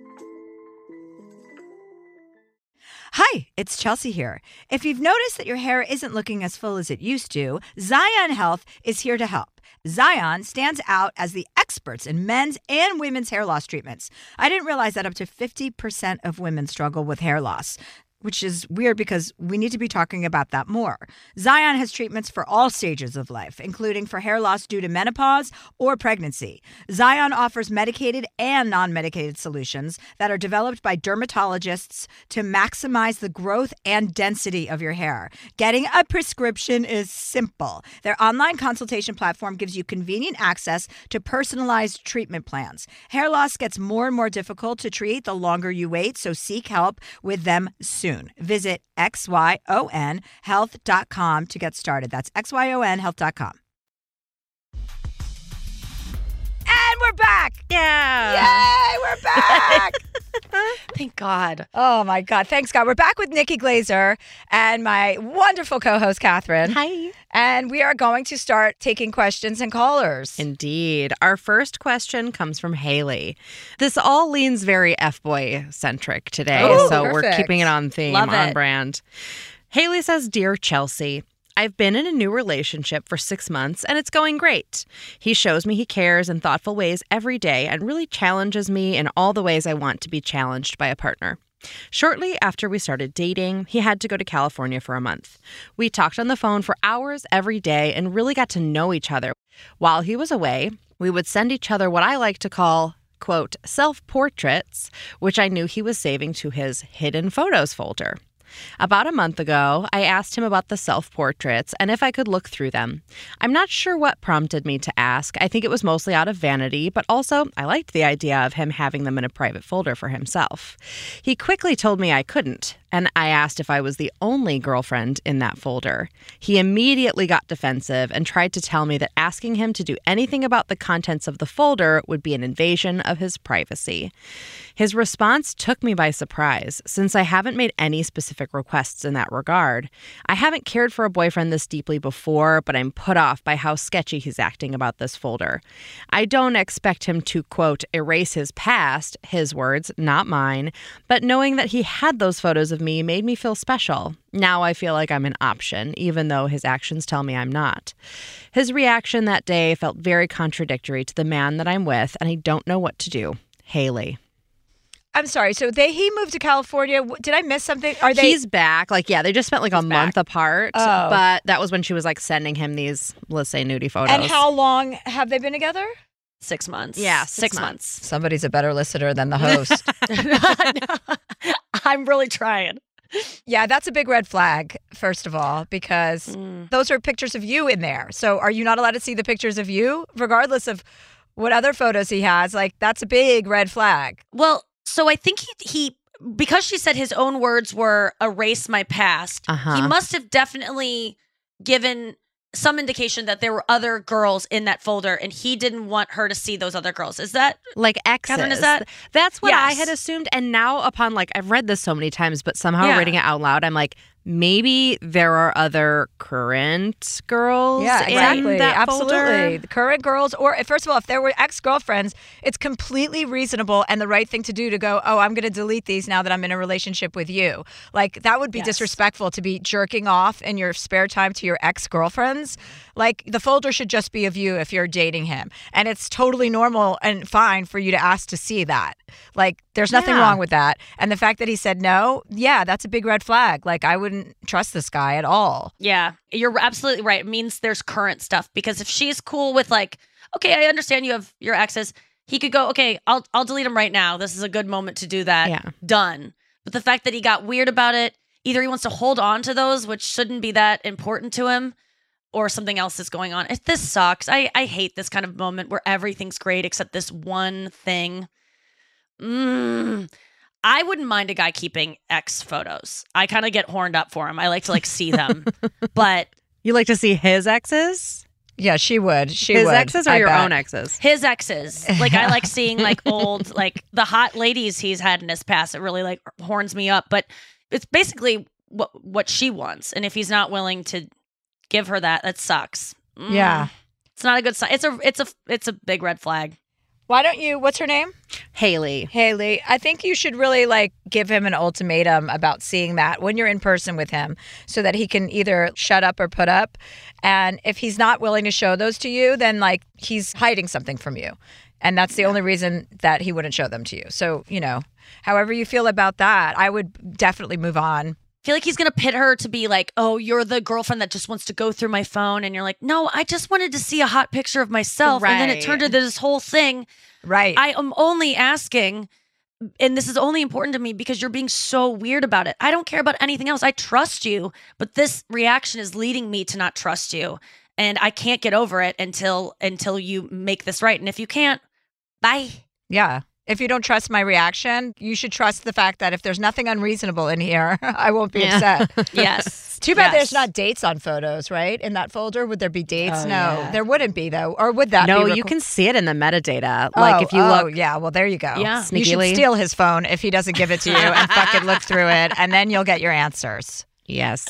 Hi, it's Chelsea here. If you've noticed that your hair isn't looking as full as it used to, Xyon Health is here to help. Xyon stands out as the experts in men's and women's hair loss treatments. I didn't realize that up to 50% of women struggle with hair loss which is weird because we need to be talking about that more. Xyon has treatments for all stages of life, including for hair loss due to menopause or pregnancy. Xyon offers medicated and non medicated solutions that are developed by dermatologists to maximize the growth and density of your hair. Getting a prescription is simple. Their online consultation platform gives you convenient access to personalized treatment plans. Hair loss gets more and more difficult to treat the longer you wait, so seek help with them soon soon. Visit xyonhealth.com to get started. That's xyonhealth.com. we're back. Yeah. Yay, we're back. (laughs) Thank God. oh my God. Thanks, God. We're back with Nikki Glaser and my wonderful co host, Catherine. Hi. And we are going to start taking questions and callers. Indeed. Our first question comes from Haley. This all leans very F boy centric today, Oh, so we're keeping it on theme, Love on it. brand. Haley says, Dear Chelsea, I've been in a new relationship for six months and it's going great. He shows me he cares in thoughtful ways every day and really challenges me in all the ways I want to be challenged by a partner. Shortly after we started dating, he had to go to California for a month. We talked on the phone for hours every day and really got to know each other. While he was away, we would send each other what I like to call quote, self portraits, which I knew he was saving to his hidden photos folder. About a month ago, I asked him about the self portraits and if I could look through them. I'm not sure what prompted me to ask. I think it was mostly out of vanity, but also I liked the idea of him having them in a private folder for himself. He quickly told me I couldn't, and I asked if I was the only girlfriend in that folder. He immediately got defensive and tried to tell me that asking him to do anything about the contents of the folder would be an invasion of his privacy. His response took me by surprise, since I haven't made any specific requests in that regard. I haven't cared for a boyfriend this deeply before, but I'm put off by how sketchy he's acting about this folder. I don't expect him to, quote, erase his past, his words, not mine, but knowing that he had those photos of me made me feel special. Now I feel like I'm an option, even though his actions tell me I'm not. His reaction that day felt very contradictory to the man that I'm with, and I don't know what to do. Haley. I'm sorry. So they he moved to California. Did I miss something? Are they? He's back. Like, yeah, they just spent like a month apart. Oh. But that was when she was like sending him these, let's say, nudie photos. and how long have they been together? Six months. Yeah, six, six months. Somebody's a better listener than the (laughs) host. I'm really trying. yeah, that's a big red flag. First of all, because Mm. those are pictures of you in there. So are you not allowed to see the pictures of you, regardless of what other photos he has? Like that's a big red flag. Well, so I think he, he because she said his own words were erase my past. Uh-huh. He must have definitely given some indication that there were other girls in that folder and he didn't want her to see those other girls. Is that like exes. Catherine, is that- That's what I had assumed. And now, upon like, I've read this so many times, but somehow Yeah. reading it out loud, I'm like, maybe there are other current girls. Yeah, in exactly. that Absolutely. folder. The current girls, or first of all, if there were ex girlfriends, it's completely reasonable and the right thing to do to go, oh, I'm going to delete these now that I'm in a relationship with you. Like, that would be Yes. disrespectful to be jerking off in your spare time to your ex girlfriends. Like, the folder should just be of you if you're dating him. And it's totally normal and fine for you to ask to see that. Like, there's nothing Yeah. wrong with that. And the fact that he said no, yeah, that's a big red flag. Like, I wouldn't trust this guy at all. Yeah, you're absolutely right. It means there's current stuff because if she's cool with like, okay, I understand you have your exes, he could go, okay, I'll I'll delete him right now. This is a good moment to do that. Yeah. Done. But the fact that he got weird about it, either he wants to hold on to those, which shouldn't be that important to him, or something else is going on. It, this sucks. I I hate this kind of moment where everything's great except this one thing. Mm. I wouldn't mind a guy keeping ex photos. I kind of get horned up for him. I like to like see them. (laughs) but You like to see his exes? Yeah, she would. She his would. exes or I your bet. own exes? his exes, like I like seeing like (laughs) old like the hot ladies he's had in his past. It really like horns me up. But it's basically what what she wants. And if he's not willing to give her that, that sucks. Mm. Yeah. It's not a good sign. It's a it's a it's a big red flag. Why don't you? What's her name? Haley. Haley. I think you should really like give him an ultimatum about seeing that when you're in person with him so that he can either shut up or put up. And if he's not willing to show those to you, then like he's hiding something from you. And that's the only reason that he wouldn't show them to you. So, you know, however you feel about that, I would definitely move on. I feel like he's gonna pit her to be like, "Oh, you're the girlfriend that just wants to go through my phone," and you're like, "No, I just wanted to see a hot picture of myself," Right. and then it turned into this whole thing. Right. I am only asking, and this is only important to me because you're being so weird about it. I don't care about anything else. I trust you, but this reaction is leading me to not trust you, and I can't get over it until until you make this right. And if you can't, bye. yeah. If you don't trust my reaction, you should trust the fact that if there's nothing unreasonable in here, (laughs) I won't be Yeah. upset. (laughs) Yes. (laughs) Too bad Yes. there's not dates on photos, right? In that folder, would there be dates? Oh, no, yeah. there wouldn't be though, or would that? Be? No, you can see it in the metadata. Like Oh, if you oh, look yeah. Well, there you go. Yeah. you should Sneakily. steal his phone if he doesn't give it to you, and fucking look through it, and then you'll get your answers. Yes.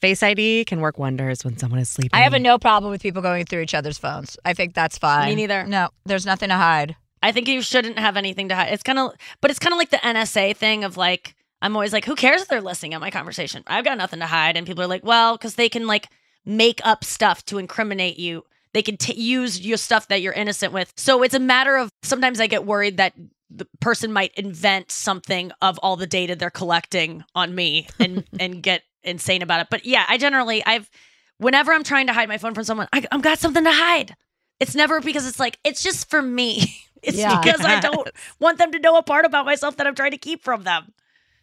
Face ID can work wonders when someone is sleeping. I have a no problem with people going through each other's phones. I think that's fine. Me neither. No, there's nothing to hide. I think you shouldn't have anything to hide. It's kind of, but it's kind of like the NSA thing of like, I'm always like, who cares if they're listening at my conversation? I've got nothing to hide. And people are like, well, because they can like make up stuff to incriminate you. They can t- use your stuff that you're innocent with. So it's a matter of sometimes I get worried that the person might invent something of all the data they're collecting on me and (laughs) and get insane about it. But yeah, I generally I've whenever I'm trying to hide my phone from someone, I, I've got something to hide. It's never because it's like it's just for me. (laughs) It's Yeah. because I don't (laughs) want them to know a part about myself that I'm trying to keep from them.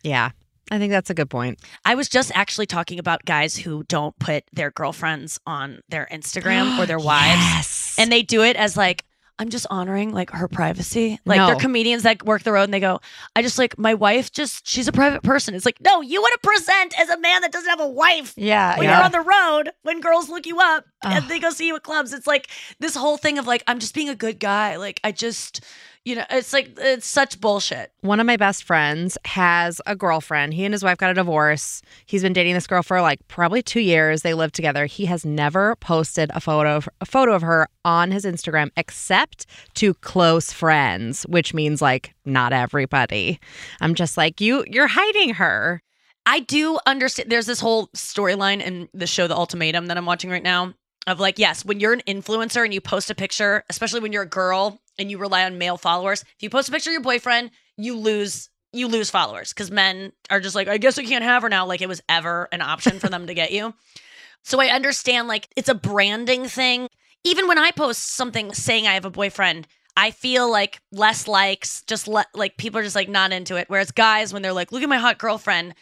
Yeah. I think that's a good point. I was just actually talking about guys who don't put their girlfriends on their Instagram or their (gasps) wives. And they do it as like, I'm just honoring like her privacy. Like No. they're comedians that work the road and they go, I just like my wife just she's a private person. It's like, no, you want to present as a man that doesn't have a wife. Yeah. When yeah. you're on the road, when girls look you up and they go see you at clubs, it's like this whole thing of like, I'm just being a good guy. Like I just you know, it's like it's such bullshit. One of my best friends has a girlfriend. He and his wife got a divorce. He's been dating this girl for like probably 2 years. They live together. He has never posted a photo of, a photo of her on his Instagram except to close friends, which means like not everybody. I'm just like, "You you're hiding her." I do understand. There's this whole storyline in the show, The Ultimatum, that I'm watching right now. Of like, yes, when you're an influencer and you post a picture, especially when you're a girl and you rely on male followers, if you post a picture of your boyfriend, you lose you lose followers because men are just like, I guess I can't have her now. Like it was ever an option for them to get you. (laughs) So I understand like it's a branding thing. Even when I post something saying I have a boyfriend, I feel like less likes, just le- like people are just like not into it. Whereas guys, when they're like, look at my hot girlfriend,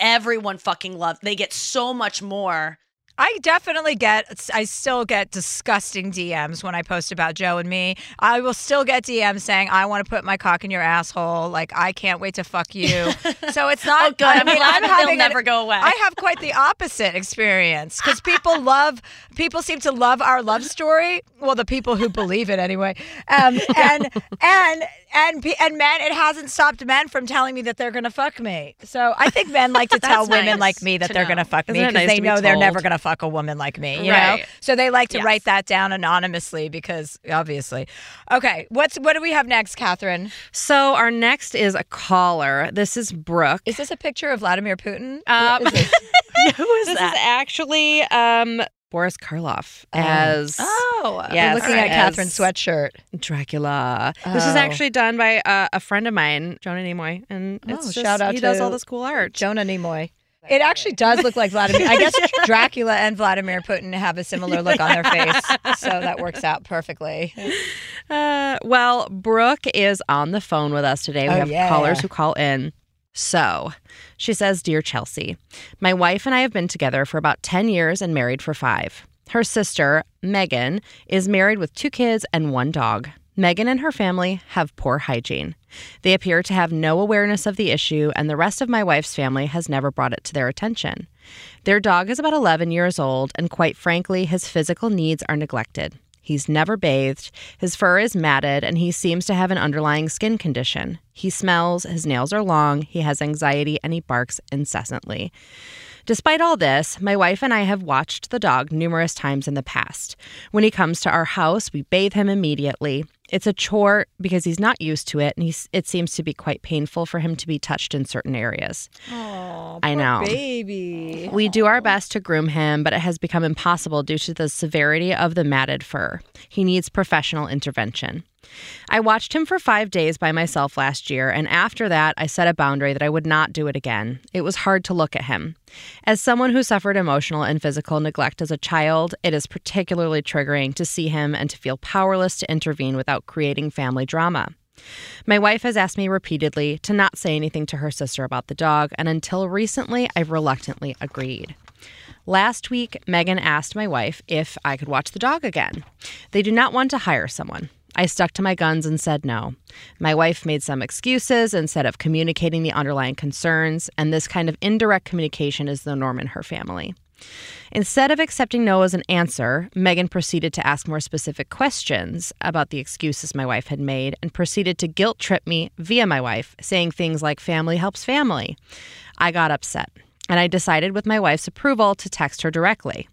everyone fucking love. They get so much more. I definitely get, I still get disgusting DMs when I post about Jo and me. I will still get DMs saying, I want to put my cock in your asshole. Like, I can't wait to fuck you. (laughs) so it's not, Oh, good. I I'm mean, glad I'm that they'll having never an- go away. I have quite the opposite experience because people love, people seem to love our love story. Well, the people who believe it anyway. Um, (laughs) and, and, and, and men, it hasn't stopped men from telling me that they're going to fuck me. So I think men like to (laughs) tell women nice like me that they're going to fuck me Isn't because nice they be know they're never going to fuck a woman like me, you know? So they like to Yes. write that down anonymously because obviously. Okay, what's what do we have next, Catherine? So our next is a caller. This is Brooke. Is this a picture of Vladimir Putin? Um, is this? (laughs) (laughs) Who is this that? is actually um, Boris Karloff as Oh, Yes, we're looking at Catherine's sweatshirt. Dracula. This is Oh. actually done by uh, a friend of mine, Jonah Nimoy, and it's Oh, just, shout out he does all this cool art. Jonah Nimoy. It actually does look like Vladimir. (laughs) I guess Dracula and Vladimir Putin have a similar look on their face, so that works out perfectly. (laughs) Uh, well, Brooke is on the phone with us today. We Oh, have yeah. callers who call in. So she says, Dear Chelsea, my wife and I have been together for about 10 years and married for five. Her sister, Megan, is married with two kids and one dog. Megan and her family have poor hygiene. They appear to have no awareness of the issue, and the rest of my wife's family has never brought it to their attention. Their dog is about 11 years old, and quite frankly, his physical needs are neglected. He's never bathed, his fur is matted, and he seems to have an underlying skin condition. He smells, his nails are long, he has anxiety, and he barks incessantly. Despite all this, my wife and I have watched the dog numerous times in the past. When he comes to our house, we bathe him immediately. It's a chore because he's not used to it, and he's, it seems to be quite painful for him to be touched in certain areas. Oh, I know. baby. We do our best to groom him, but it has become impossible due to the severity of the matted fur. He needs professional intervention. I watched him for five days by myself last year, and after that, I set a boundary that I would not do it again. It was hard to look at him. As someone who suffered emotional and physical neglect as a child, it is particularly triggering to see him and to feel powerless to intervene without creating family drama. My wife has asked me repeatedly to not say anything to her sister about the dog, and until recently, I've reluctantly agreed. Last week, Megan asked my wife if I could watch the dog again. They do not want to hire someone. I stuck to my guns and said no. My wife made some excuses instead of communicating the underlying concerns, and this kind of indirect communication is the norm in her family. Instead of accepting no as an answer, Megan proceeded to ask more specific questions about the excuses my wife had made and proceeded to guilt trip me via my wife, saying things like family helps family. I got upset and I decided, with my wife's approval, to text her directly.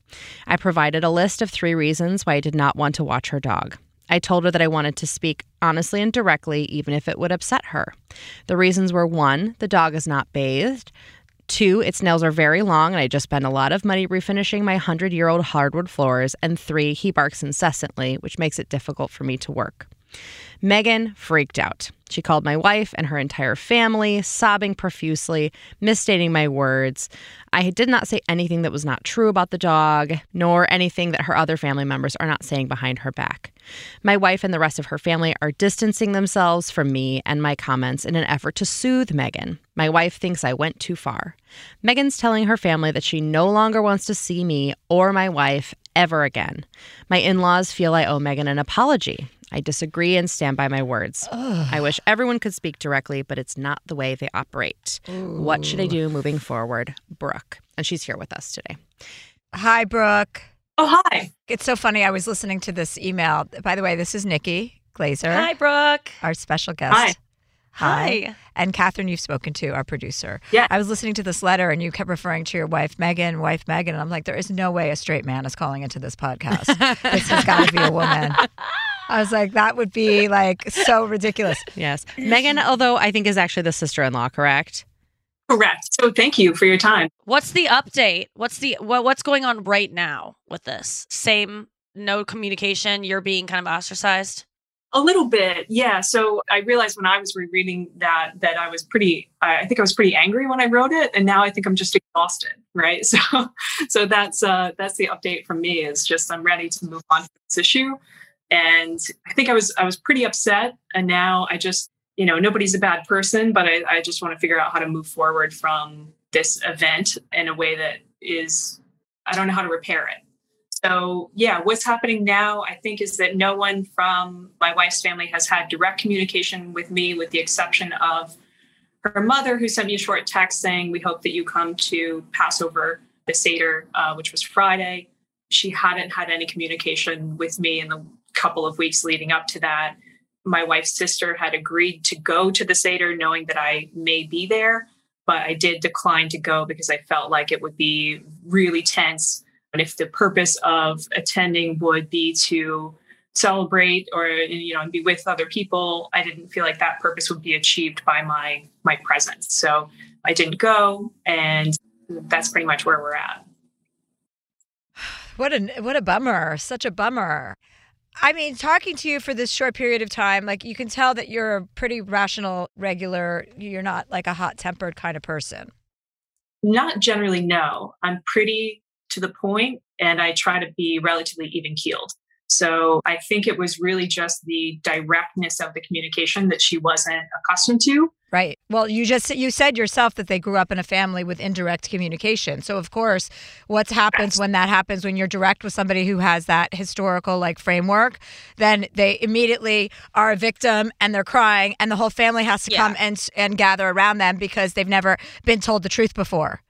I provided a list of three reasons why I did not want to watch her dog. I told her that I wanted to speak honestly and directly, even if it would upset her. The reasons were one, the dog is not bathed. Two, its nails are very long, and I just spent a lot of money refinishing my 100 year old hardwood floors. And three, he barks incessantly, which makes it difficult for me to work. Megan freaked out. She called my wife and her entire family, sobbing profusely, misstating my words. I did not say anything that was not true about the dog, nor anything that her other family members are not saying behind her back. My wife and the rest of her family are distancing themselves from me and my comments in an effort to soothe Megan. My wife thinks I went too far. Megan's telling her family that she no longer wants to see me or my wife ever again. My in laws feel I owe Megan an apology. I disagree and stand by my words. I wish everyone could speak directly, but it's not the way they operate. What should I do moving forward? Brooke. And she's here with us today. Hi, Brooke. Oh, hi. It's so funny. I was listening to this email. By the way, this is Nikki Glaser, Hi, Brooke. our special guest. Hi. Hi. And Catherine, you've spoken to, our producer. Yeah. I was listening to this letter and you kept referring to your wife, Megan, wife, Megan. And I'm like, there is no way a straight man is calling into this podcast. (laughs) this has got to be a woman. (laughs) I was like, that would be like so ridiculous. (laughs) Yes. Megan, although I think is actually the sister in law, correct? Correct. So thank you for your time. What's the update? What's the what, what's going on right now with this? Same no communication, you're being kind of ostracized? A little bit, yeah. So I realized when I was rereading that that I was pretty. I I think I was pretty angry when I wrote it, and now I think I'm just exhausted. Right. (laughs) So, so that's uh, that's the update from me. Is just I'm ready to move on from this issue, and I think I was I was pretty upset, and now I just you know nobody's a bad person, but I, I just want to figure out how to move forward from this event in a way that is I don't know how to repair it. So, yeah, what's happening now, I think, is that no one from my wife's family has had direct communication with me, with the exception of her mother, who sent me a short text saying, We hope that you come to Passover, the Seder, uh, which was Friday. She hadn't had any communication with me in the couple of weeks leading up to that. My wife's sister had agreed to go to the Seder, knowing that I may be there, but I did decline to go because I felt like it would be really tense and if the purpose of attending would be to celebrate or you know and be with other people i didn't feel like that purpose would be achieved by my my presence so i didn't go and that's pretty much where we're at (sighs) What a what a bummer. Such a bummer. I mean, talking to you for this short period of time, like you can tell that you're a pretty rational, regular, you're not like a hot-tempered kind of person. not generally no. I'm pretty to the point and i try to be relatively even keeled so i think it was really just the directness of the communication that she wasn't accustomed to Right. Well, you just you said yourself that they grew up in a family with indirect communication. So of course, what happens when that happens when you're direct with somebody who has that historical like framework, then they immediately are a victim and they're crying and the whole family has to Yeah. come and and gather around them because they've never been told the truth before.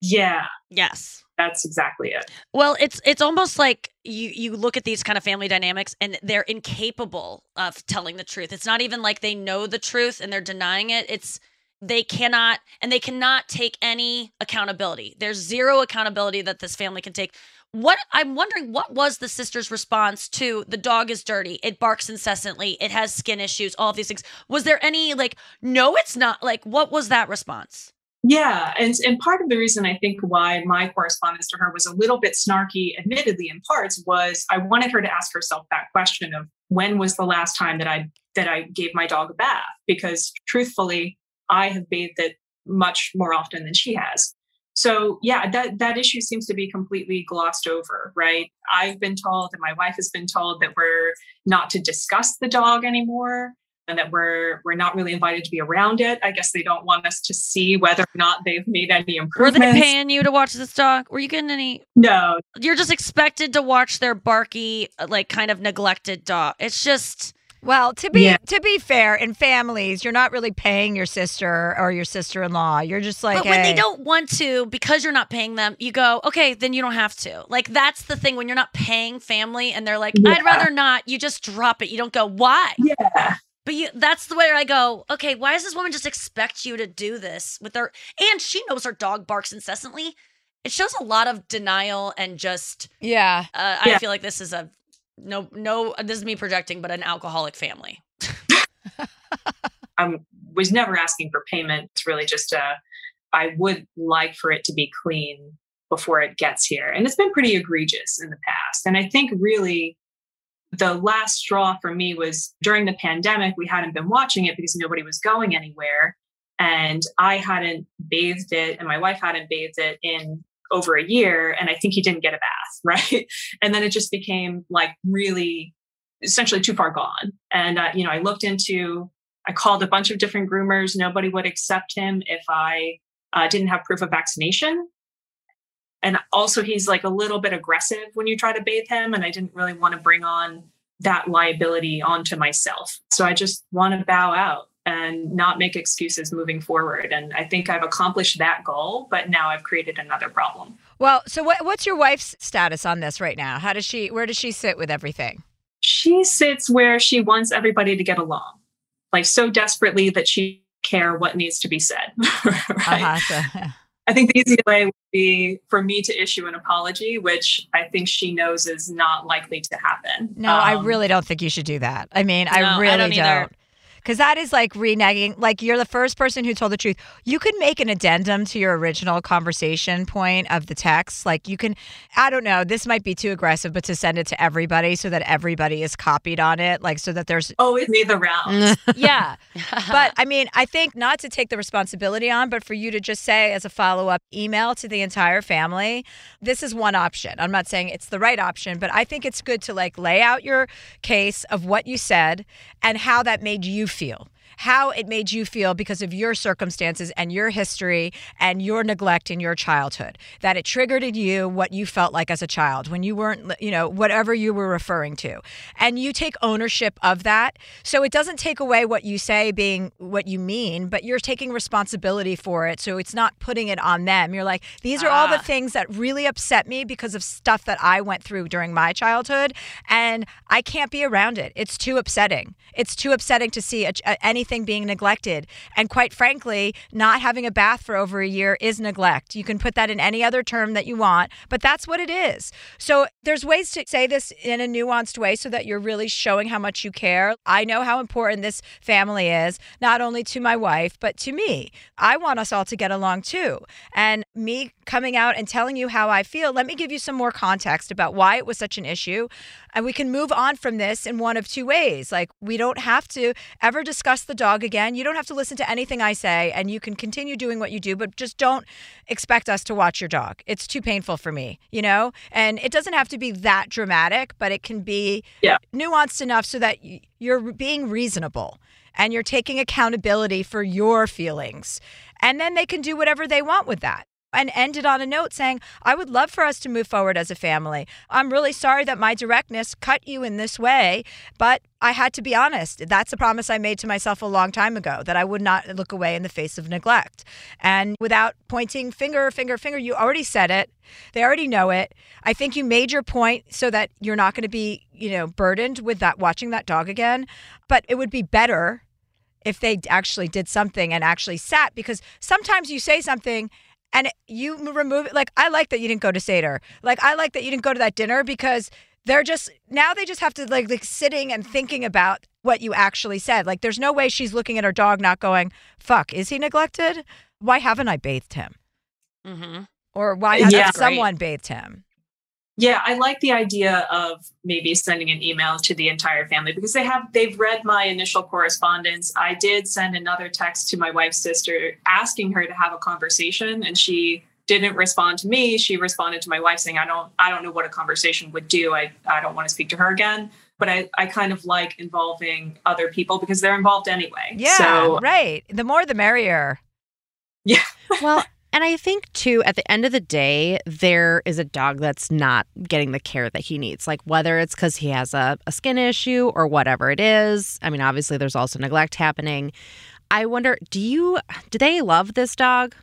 yeah Yes. That's exactly it Well, it's it's almost like you you look at these kind of family dynamics and they're incapable of telling the truth. It's not even like they know the truth and they're denying it. It's they cannot and they cannot take any accountability. There's zero accountability that this family can take. What I'm wondering what was the sister's response to the dog is dirty. It barks incessantly. It has skin issues, all of these things. Was there any like no it's not like what was that response? Yeah, and and part of the reason I think why my correspondence to her was a little bit snarky, admittedly in parts, was I wanted her to ask herself that question of when was the last time that I that I gave my dog a bath? Because truthfully, I have bathed it much more often than she has. So yeah, that that issue seems to be completely glossed over, right? I've been told, and my wife has been told that we're not to discuss the dog anymore and that we're we're not really invited to be around it. I guess they don't want us to see whether or not they've made any improvements. Were they paying you to watch this dog? Were you getting any No, you're just expected to watch their barky, uh, like kind of neglected dog. It's just Well, to be Yeah. to be fair, in families, you're not really paying your sister or your sister-in-law. You're just like, but when they don't want to, because you're not paying them, you go, okay, then you don't have to. Like that's the thing when you're not paying family and they're like, I'd rather not. You just drop it. You don't go, why? yeah, But you that's the way I go, okay, why does this woman just expect you to do this with her and she knows her dog barks incessantly. It shows a lot of denial and just yeah. uh, I Yeah. feel like this is a no no this is me projecting, but an alcoholic family. I was never asking for payment. It's really just a, I would like for it to be clean before it gets here. And it's been pretty egregious in the past. And I think really the last straw for me was during the pandemic, we hadn't been watching it because nobody was going anywhere. And I hadn't bathed it, and my wife hadn't bathed it in over a year. And I think he didn't get a bath, (laughs) right? And then it just became like really essentially too far gone. And, uh, you know, I looked into, I called a bunch of different groomers. Nobody would accept him if I uh, didn't have proof of vaccination. And also, he's like a little bit aggressive when you try to bathe him. And I didn't really want to bring on that liability onto myself. So I just want to bow out and not make excuses moving forward. And I think I've accomplished that goal, but now I've created another problem. Well, so what, what's your wife's status on this right now? How does she, where does she sit with everything? She sits where she wants everybody to get along, like so desperately that she care what needs to be said. (laughs) right? Uh-huh, I think the easy way would be for me to issue an apology, which I think she knows is not likely to happen. No, um, I really don't think you should do that. I mean, no, I really I don't. don't because that is like reneging. Like you're the first person who told the truth. You could make an addendum to your original conversation point of the text. Like you can, I don't know, this might be too aggressive, but to send it to everybody so that everybody is copied on it, like so that there's. Oh, it made the rounds. (laughs) yeah. (laughs) but I mean, I think not to take the responsibility on, but for you to just say as a follow up email to the entire family, this is one option. I'm not saying it's the right option, but I think it's good to like lay out your case of what you said and how that made you feel how it made you feel because of your circumstances and your history and your neglect in your childhood. That it triggered in you what you felt like as a child when you weren't, you know, whatever you were referring to. And you take ownership of that. So it doesn't take away what you say being what you mean, but you're taking responsibility for it. So it's not putting it on them. You're like, these are all the ah. things that really upset me because of stuff that I went through during my childhood. And I can't be around it. It's too upsetting. It's too upsetting to see a, a, anything anything being neglected. And quite frankly, not having a bath for over a year is neglect. You can put that in any other term that you want, but that's what it is. So there's ways to say this in a nuanced way so that you're really showing how much you care. I know how important this family is, not only to my wife, but to me. I want us all to get along too. And me coming out and telling you how I feel, let me give you some more context about why it was such an issue. And we can move on from this in one of two ways. Like, we don't have to ever discuss the dog again. You don't have to listen to anything I say, and you can continue doing what you do, but just don't expect us to watch your dog. It's too painful for me, you know? And it doesn't have to be that dramatic, but it can be yeah. nuanced enough so that you're being reasonable and you're taking accountability for your feelings. And then they can do whatever they want with that and ended on a note saying, I would love for us to move forward as a family. I'm really sorry that my directness cut you in this way, but I had to be honest. That's a promise I made to myself a long time ago that I would not look away in the face of neglect. And without pointing finger, finger, finger, you already said it. They already know it. I think you made your point so that you're not going to be, you know, burdened with that watching that dog again. But it would be better if they actually did something and actually sat because sometimes you say something and you remove it. Like, I like that you didn't go to Seder. Like, I like that you didn't go to that dinner because they're just now they just have to like, like sitting and thinking about what you actually said. Like, there's no way she's looking at her dog, not going, "Fuck, is he neglected? Why haven't I bathed him?" Mm-hmm. Or why hasn't yeah, someone bathed him? Yeah, I like the idea of maybe sending an email to the entire family because they have they've read my initial correspondence. I did send another text to my wife's sister asking her to have a conversation and she didn't respond to me. She responded to my wife saying, I don't I don't know what a conversation would do. I, I don't want to speak to her again. But I, I kind of like involving other people because they're involved anyway. Yeah. So, right. The more the merrier. Yeah. well, and I think, too, at the end of the day, there is a dog that's not getting the care that he needs. Like, whether it's because he has a, a skin issue or whatever it is. I mean, obviously, there's also neglect happening. I wonder, do you, do they love this dog?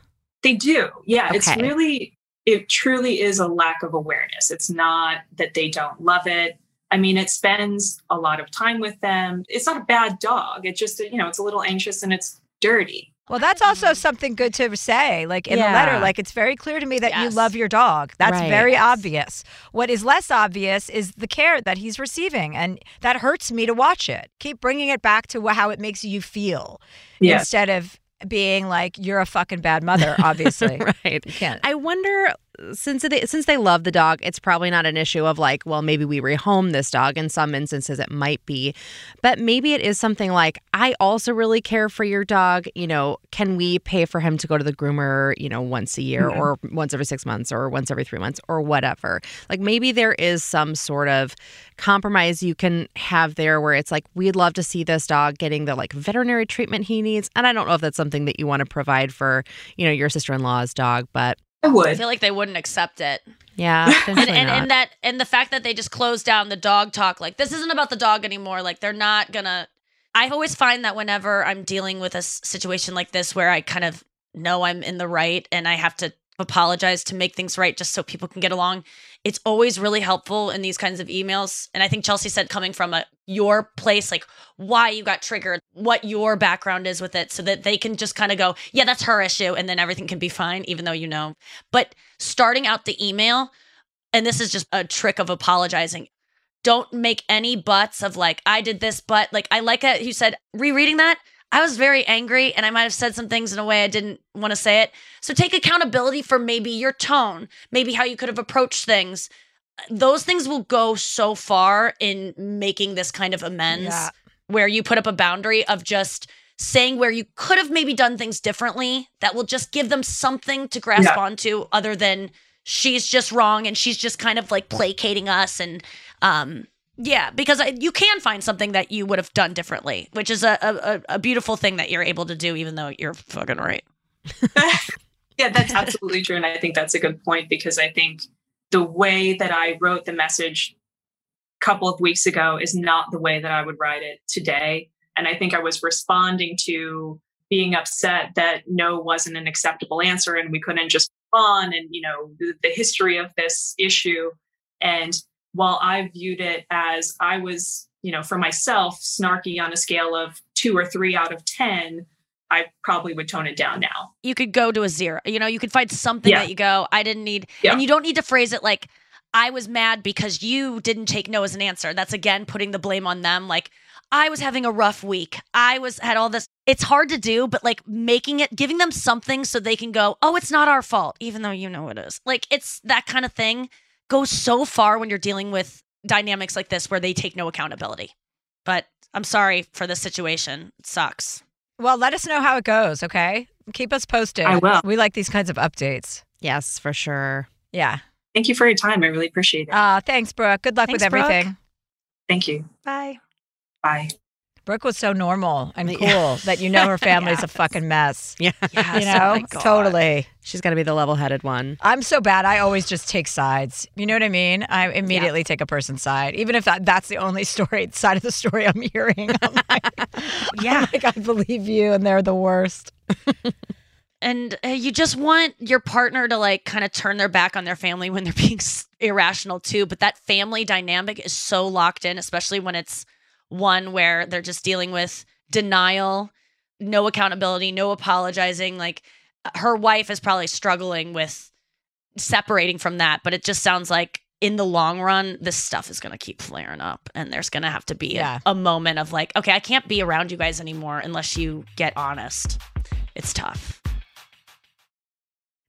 They do. Yeah. Okay. It's really, it truly is a lack of awareness. It's not that they don't love it. I mean, it spends a lot of time with them. It's not a bad dog. It just, you know, it's a little anxious and it's dirty. Well, that's also um, something good to say. Like in yeah. the letter, like it's very clear to me that yes. you love your dog. That's right. very yes. obvious. What is less obvious is the care that he's receiving, and that hurts me to watch it. Keep bringing it back to how it makes you feel instead of being like you're a fucking bad mother obviously (laughs) right you can't i wonder since they since they love the dog, it's probably not an issue of like, well, maybe we rehome this dog. In some instances, it might be, but maybe it is something like, I also really care for your dog. You know, can we pay for him to go to the groomer? You know, once a year or once every six months or once every three months or whatever. Like maybe there is some sort of compromise you can have there where it's like we'd love to see this dog getting the like veterinary treatment he needs and i don't know if that's something that you want to provide for you know your sister-in-law's dog but I would. I feel like they wouldn't accept it. yeah (laughs) and, and, and that and the fact that they just closed down the dog talk like this isn't about the dog anymore like they're not gonna i always find that whenever i'm dealing with a situation like this where i kind of know i'm in the right and i have to apologize to make things right just so people can get along. It's always really helpful in these kinds of emails. And i think chelsea said coming from a your place like why you got triggered what your background is with it so that they can just kind of go yeah that's her issue and then everything can be fine even though you know. But starting out the email and this is just a trick of apologizing don't make any buts of like i did this but like i like it you said rereading that i was very angry and i might have said some things in a way i didn't want to say it so take accountability for maybe your tone maybe how you could have approached things those things will go so far in making this kind of amends Yeah. where you put up a boundary of just saying where you could have maybe done things differently that will just give them something to grasp Yeah. onto other than she's just wrong and she's just kind of like placating us and um yeah because you can find something that you would have done differently which is a, a a beautiful thing that you're able to do even though you're fucking right (laughs) yeah, that's absolutely true. And I think that's a good point because I think the way that I wrote the message a couple of weeks ago is not the way that I would write it today. And I think I was responding to being upset that no wasn't an acceptable answer and we couldn't just on and, you know, the, the history of this issue. And while I viewed it as I was, you know, for myself, snarky on a scale of two or three out of 10, I probably would tone it down now. you could go to a zero. You know you could find something Yeah. that you go i didn't need Yeah. and you don't need to phrase it like i was mad because you didn't take no as an answer. That's again putting the blame on them. Like i was having a rough week. I was had all this. It's hard to do but like making it giving them something so they can go oh it's not our fault even though you know it is. Like it's that kind of thing goes so far when you're dealing with dynamics like this where they take no accountability but i'm sorry for this situation it sucks Well, let us know how it goes, okay? Keep us posted. I will. We like these kinds of updates. yes for sure Yeah. Thank you for your time. I really appreciate it. Uh, thanks, Brooke. Good luck Thanks, with Brooke. everything. Thank you. bye Bye. Brooke was so normal and cool Yeah. (laughs) that you know her family's a fucking mess. (laughs) yeah You know? oh totally. she's got to be the level-headed one I'm so bad. I always just take sides. You know what I mean? I immediately take a person's side, even if that, that's the only story side of the story I'm hearing. (laughs) I'm like, Yeah. I'm like I believe you, and they're the worst. and uh, you just want your partner to like kind of turn their back on their family when they're being s- irrational too but that family dynamic is so locked in especially when it's one where they're just dealing with denial no accountability no apologizing like her wife is probably struggling with separating from that but it just sounds like in the long run this stuff is going to keep flaring up and there's going to have to be a- a moment of like okay i can't be around you guys anymore unless you get honest. It's tough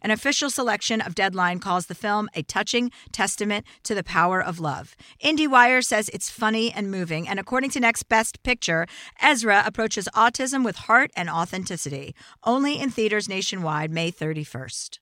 An official selection of Deadline calls the film a touching testament to the power of love. IndieWire says it's funny and moving, and according to Next Best Picture, Ezra approaches autism with heart and authenticity. Only in theaters nationwide, May 31st.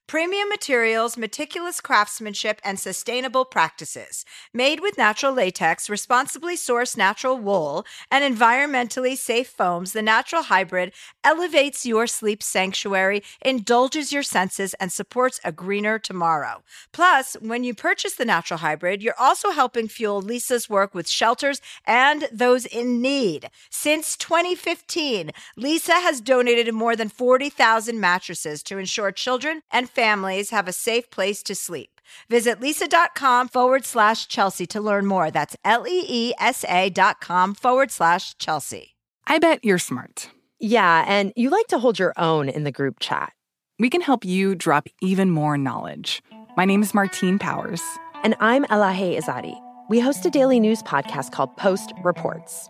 premium materials, meticulous craftsmanship, and sustainable practices. Made with natural latex, responsibly sourced natural wool, and environmentally safe foams, the Natural Hybrid elevates your sleep sanctuary, indulges your senses, and supports a greener tomorrow. Plus, when you purchase the Natural Hybrid, you're also helping fuel Leesa's work with shelters and those in need. Since 2015, Leesa has donated more than 40,000 mattresses to ensure children and families have a safe place to sleep. Visit leesa.com forward slash Chelsea to learn more. That's L E E S A dot com forward slash Chelsea. I bet you're smart. Yeah, and you like to hold your own in the group chat. We can help you drop even more knowledge. My name is Martine Powers. And I'm Elahe Izadi. We host a daily news podcast called Post Reports.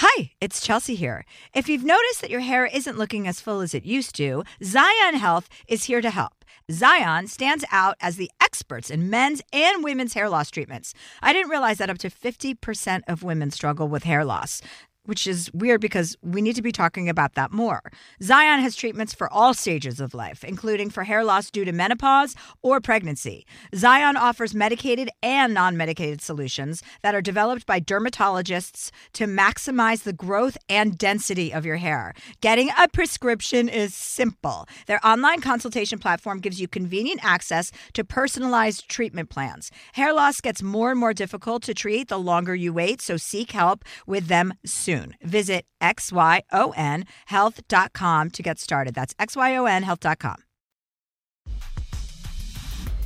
Hi, it's Chelsea here. If you've noticed that your hair isn't looking as full as it used to, Xyon Health is here to help. Xyon stands out as the experts in men's and women's hair loss treatments. I didn't realize that up to 50% of women struggle with hair loss which is weird because we need to be talking about that more. Xyon has treatments for all stages of life, including for hair loss due to menopause or pregnancy. Xyon offers medicated and non medicated solutions that are developed by dermatologists to maximize the growth and density of your hair. Getting a prescription is simple. Their online consultation platform gives you convenient access to personalized treatment plans. Hair loss gets more and more difficult to treat the longer you wait, so seek help with them soon soon. Visit xyonhealth.com to get started. That's xyonhealth.com.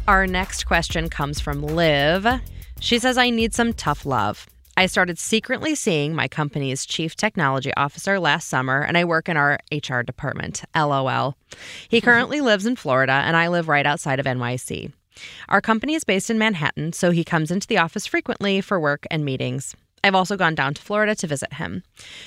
Our next question comes from Liv. She says, I need some tough love. I started secretly seeing my company's chief technology officer last summer, and I work in our HR department. LOL. He mm-hmm. currently lives in Florida, and I live right outside of NYC. Our company is based in Manhattan, so he comes into the office frequently for work and meetings. I've also gone down to Florida to visit him.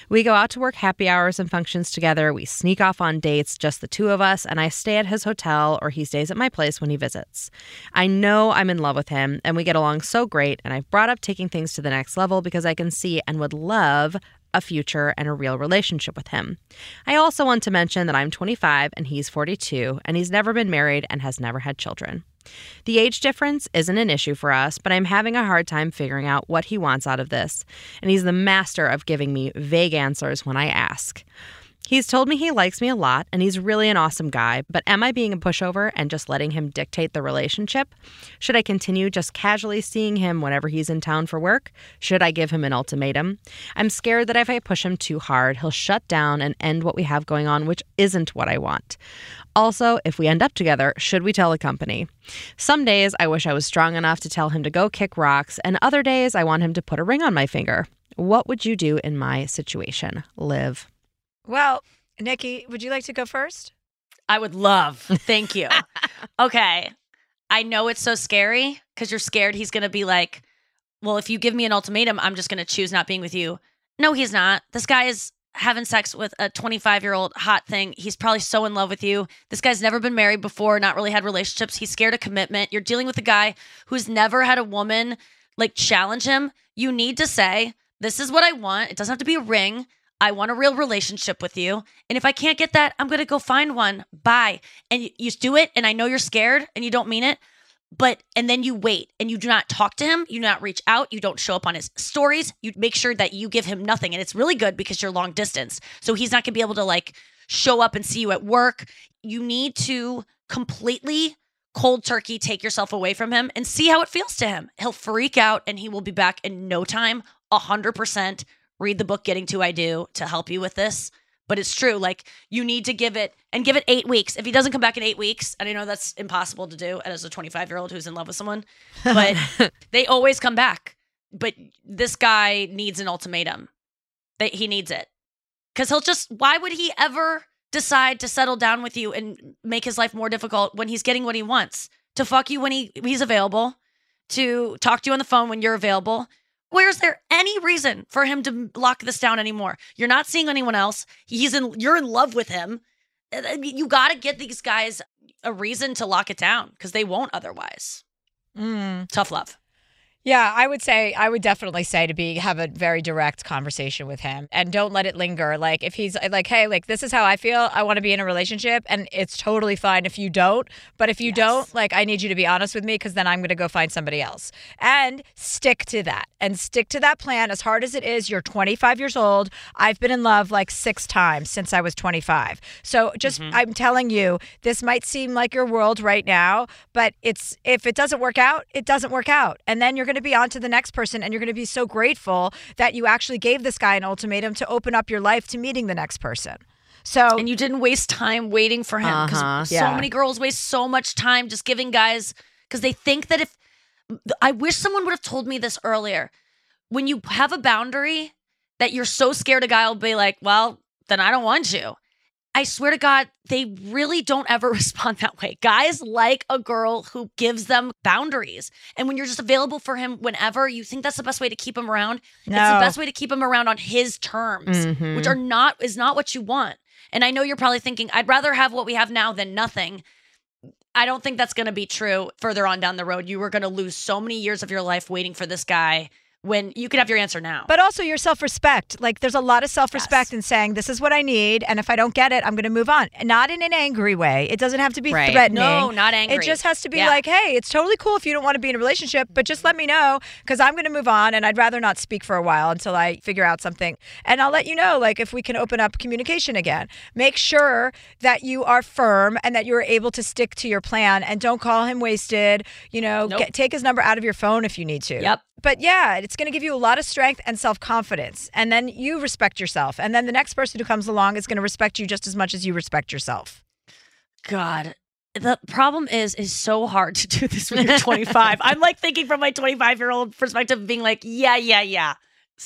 We go out to work happy hours and functions together. We sneak off on dates, just the two of us, and I stay at his hotel or he stays at my place when he visits. I know I'm in love with him and we get along so great, and I've brought up taking things to the next level because I can see and would love a future and a real relationship with him. I also want to mention that I'm 25 and he's 42, and he's never been married and has never had children. The age difference isn't an issue for us, but I'm having a hard time figuring out what he wants out of this, and he's the master of giving me vague answers when I ask. He's told me he likes me a lot and he's really an awesome guy, but am I being a pushover and just letting him dictate the relationship? Should I continue just casually seeing him whenever he's in town for work? Should I give him an ultimatum? I'm scared that if I push him too hard, he'll shut down and end what we have going on, which isn't what I want. Also, if we end up together, should we tell the company? Some days I wish I was strong enough to tell him to go kick rocks, and other days I want him to put a ring on my finger. What would you do in my situation? Liv. Well, Nikki, would you like to go first? I would love. Thank you. (laughs) okay. I know it's so scary because you're scared he's going to be like, well, if you give me an ultimatum, I'm just going to choose not being with you. No, he's not. This guy is having sex with a 25 year old hot thing. He's probably so in love with you. This guy's never been married before, not really had relationships. He's scared of commitment. You're dealing with a guy who's never had a woman like challenge him, you need to say, This is what I want. It doesn't have to be a ring. I want a real relationship with you. And if I can't get that, I'm going to go find one. Bye. And you, you do it. And I know you're scared and you don't mean it. But, and then you wait and you do not talk to him. You do not reach out. You don't show up on his stories. You make sure that you give him nothing. And it's really good because you're long distance. So he's not going to be able to like show up and see you at work. You need to completely cold turkey take yourself away from him and see how it feels to him. He'll freak out and he will be back in no time, 100%. Read the book Getting to I Do to help you with this. But it's true. Like you need to give it and give it eight weeks. If he doesn't come back in eight weeks, and I know that's impossible to do as a 25 year old who's in love with someone, but (laughs) they always come back. But this guy needs an ultimatum. That he needs it because he'll just. Why would he ever decide to settle down with you and make his life more difficult when he's getting what he wants? To fuck you when he he's available, to talk to you on the phone when you're available, Where's there any reason for him to lock this down anymore? You're not seeing anyone else. He's in you're in love with him. Uh, you got to get these guys a reason to lock it down because they won't otherwise. Mm. Tough love. Yeah, I would say I would definitely say to be have a very direct conversation with him and don't let it linger. Like if he's uh, like, "Hey, like this is how I feel. I want to be in a relationship." And it's totally fine if you don't, but if you Yes. don't, like I need you to be honest with me cuz then I'm going to go find somebody else. And stick to that. And stick to that plan as hard as it is. You're 25 years old. I've been in love like 6 times since I was 25. So just mm-hmm. I'm telling you, this might seem like your world right now, but it's if it doesn't work out, it doesn't work out. And then you're going to be on to the next person and you're going to be so grateful that you actually gave this guy an ultimatum to open up your life to meeting the next person. So And you didn't waste time waiting for him because Uh-huh. so Yeah. many girls waste so much time just giving guys because they think that if I wish someone would have told me this earlier. When you have a boundary that you're so scared a guy will be like, well, then I don't want you. I swear to God, they really don't ever (laughs) respond that way. Guys like a girl who gives them boundaries. And when you're just available for him whenever, you think that's the best way to keep him around. It's the best way to keep him around on his terms, Mhm. which are not is not what you want. And I know you're probably thinking, I'd rather have what we have now than nothing. I don't think that's going to be true further on down the road. You were going to lose so many years of your life waiting for this guy when you can have your answer now. But also your self respect. Like there's a lot of self respect Yes. in saying, this is what I need. And if I don't get it, I'm going to move on. Not in an angry way. It doesn't have to be Right. threatening. no, not angry. It just has to be Yeah. like, hey, it's totally cool if you don't want to be in a relationship, but just let me know because I'm going to move on and I'd rather not speak for a while until I figure out something. And I'll let you know, like, if we can open up communication again. Make sure that you are firm and that you're able to stick to your plan and don't call him wasted. You know, Nope. get, take his number out of your phone if you need to. Yep. But yeah, it's going to give you a lot of strength and self confidence. And then you respect yourself. And then the next person who comes along is going to respect you just as much as you respect yourself. God. The problem is, is so hard to do this when you're (laughs) 25. I'm like thinking from my 25 year old perspective, being like, yeah, yeah, yeah.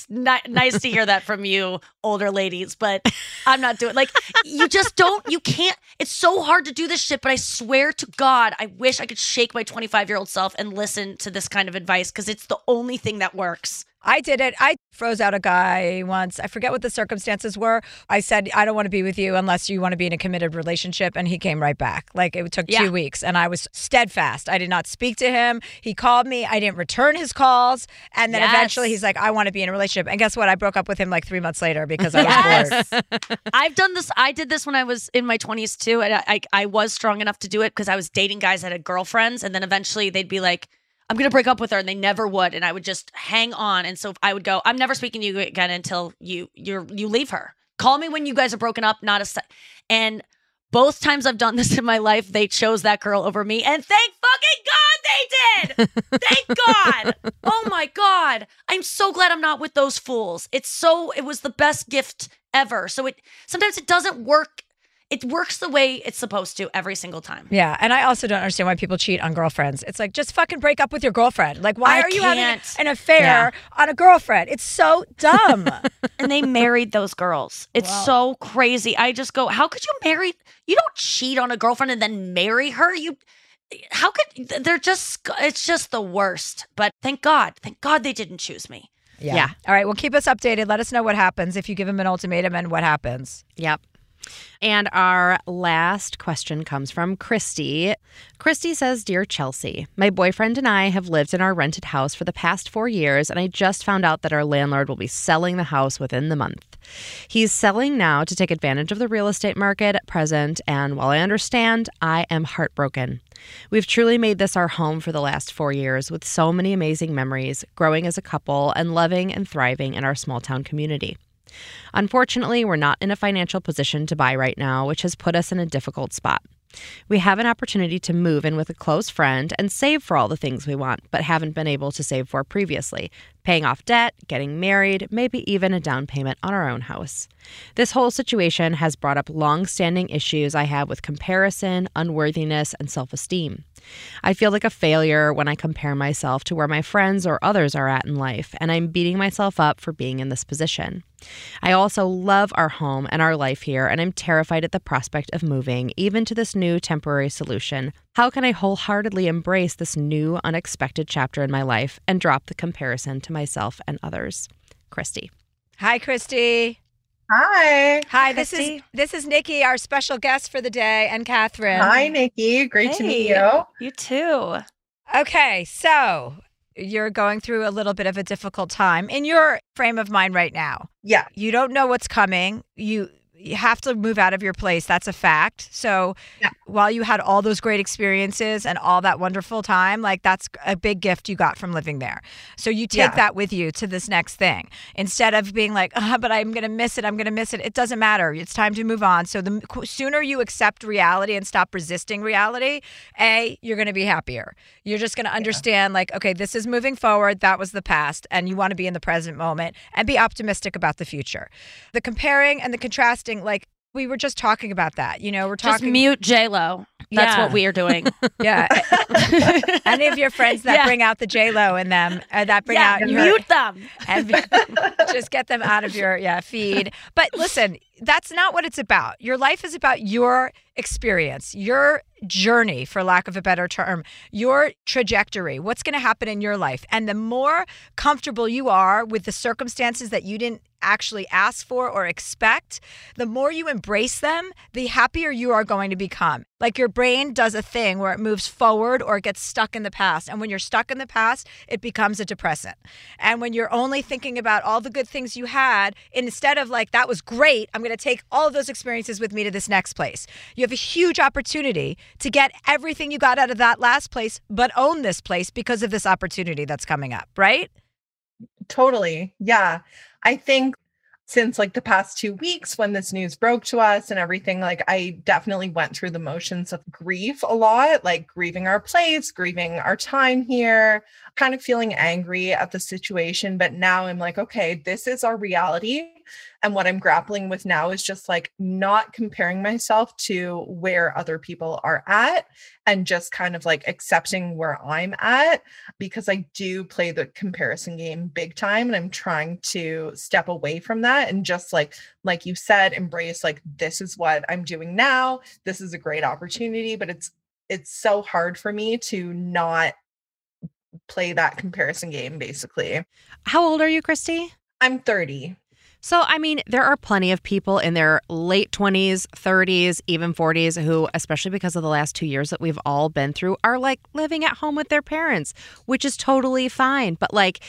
Ni- nice to hear that from you, older ladies, but I'm not doing like you just don't. You can't. It's so hard to do this shit. But I swear to God, I wish I could shake my 25 year old self and listen to this kind of advice because it's the only thing that works. I did it. I froze out a guy once. I forget what the circumstances were. I said, I don't want to be with you unless you want to be in a committed relationship. And he came right back. Like it took Yeah. two weeks. And I was steadfast. I did not speak to him. He called me. I didn't return his calls. And then Yes. eventually he's like, I want to be in a relationship. And guess what? I broke up with him like three months later because I was Yes. bored. (laughs) I've done this. I did this when I was in my 20s too. And I, I, I was strong enough to do it because I was dating guys that had girlfriends. And then eventually they'd be like, I'm going to break up with her. And they never would. And I would just hang on. And so I would go, I'm never speaking to you again until you, you're, you leave her. Call me when you guys are broken up, not a se-. And both times I've done (laughs) this in my life, they chose that girl over me. And thank fucking God they did. Thank (laughs) God. Oh my God. I'm so glad I'm not with those fools. It's so, it was the best gift ever. So it, sometimes it doesn't work. It works the way it's supposed to every single time. Yeah, and I also don't understand why people cheat on girlfriends. It's like just fucking break up with your girlfriend. Like, why I are you having an affair on a girlfriend? It's so dumb. (laughs) And they married those girls. It's Wow. so crazy. I just go, how could you marry? You don't cheat on a girlfriend and then marry her. You, how could, they're just, it's just the worst. But thank God, thank God they didn't choose me. yeah. Yeah. All right. Well, keep us updated. Let us know what happens if you give him an ultimatum and what happens. Yep. And our last question comes from Christy. Christy says Dear Chelsea, my boyfriend and I have lived in our rented house for the past four years, and I just found out that our landlord will be selling the house within the month. He's selling now to take advantage of the real estate market at present, and while I understand, I am heartbroken. We've truly made this our home for the last four years with so many amazing memories, growing as a couple, and loving and thriving in our small town community. Unfortunately, we're not in a financial position to buy right now, which has put us in a difficult spot. We have an opportunity to move in with a close friend and save for all the things we want, but haven't been able to save for previously paying off debt, getting married, maybe even a down payment on our own house. This whole situation has brought up long standing issues I have with comparison, unworthiness, and self esteem. I feel like a failure when I compare myself to where my friends or others are at in life, and I'm beating myself up for being in this position. I also love our home and our life here, and I'm terrified at the prospect of moving, even to this new temporary solution. How can I wholeheartedly embrace this new, unexpected chapter in my life and drop the comparison to myself and others? Christy. Hi, Christy. Hi. Hi, this is this is Nikki, our special guest for the day, and Catherine. Hi, Nikki. Great to meet you. You too. Okay, so you're going through a little bit of a difficult time in your frame of mind right now. Yeah. You don't know what's coming. You you have to move out of your place. That's a fact. So Yeah. while you had all those great experiences and all that wonderful time, like that's a big gift you got from living there. So you take Yeah. that with you to this next thing instead of being like, ah, but I'm going to miss it. I'm going to miss it. It doesn't matter. It's time to move on. So the sooner you accept reality and stop resisting reality, A, you're going to be happier. You're just going to understand, like, okay, this is moving forward. That was the past. And you want to be in the present moment and be optimistic about the future. The comparing and the contrasting, like, we were just talking about that. You know, we're talking Just mute J Lo. That's Yeah. what we are doing. (laughs) Yeah. (laughs) Any of your friends that Yeah. bring out the J Lo in them, uh, that bring yeah, out your mute them. and (laughs) just get them out of your yeah feed. But listen, that's not what it's about. Your life is about your experience, your journey, for lack of a better term, your trajectory. What's going to happen in your life, and the more comfortable you are with the circumstances that you didn't actually ask for or expect, the more you embrace them, the happier you are going to become. Like your brain does a thing where it moves forward or it gets stuck in the past. And when you're stuck in the past, it becomes a depressant. And when you're only thinking about all the good things you had, instead of like, that was great, I'm going to take all of those experiences with me to this next place. You have a huge opportunity to get everything you got out of that last place, but own this place because of this opportunity that's coming up, right? Totally. Yeah. I think since like the past two weeks when this news broke to us and everything, like I definitely went through the motions of grief a lot, like grieving our place, grieving our time here, kind of feeling angry at the situation. But now I'm like, okay, this is our reality. And what I'm grappling with now is just like not comparing myself to where other people are at and just kind of like accepting where I'm at because I do play the comparison game big time and I'm trying to step away from that and just like like you said embrace like this is what I'm doing now this is a great opportunity but it's it's so hard for me to not play that comparison game basically How old are you, Christy? I'm 30 So, I mean, there are plenty of people in their late 20s, 30s, even 40s who, especially because of the last two years that we've all been through, are like living at home with their parents, which is totally fine. But, like,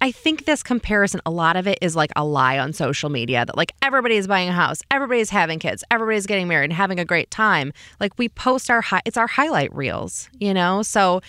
I think this comparison, a lot of it is like a lie on social media that, like, everybody's buying a house, everybody's having kids, everybody's getting married and having a great time. Like, we post our, hi- it's our highlight reels, you know? So,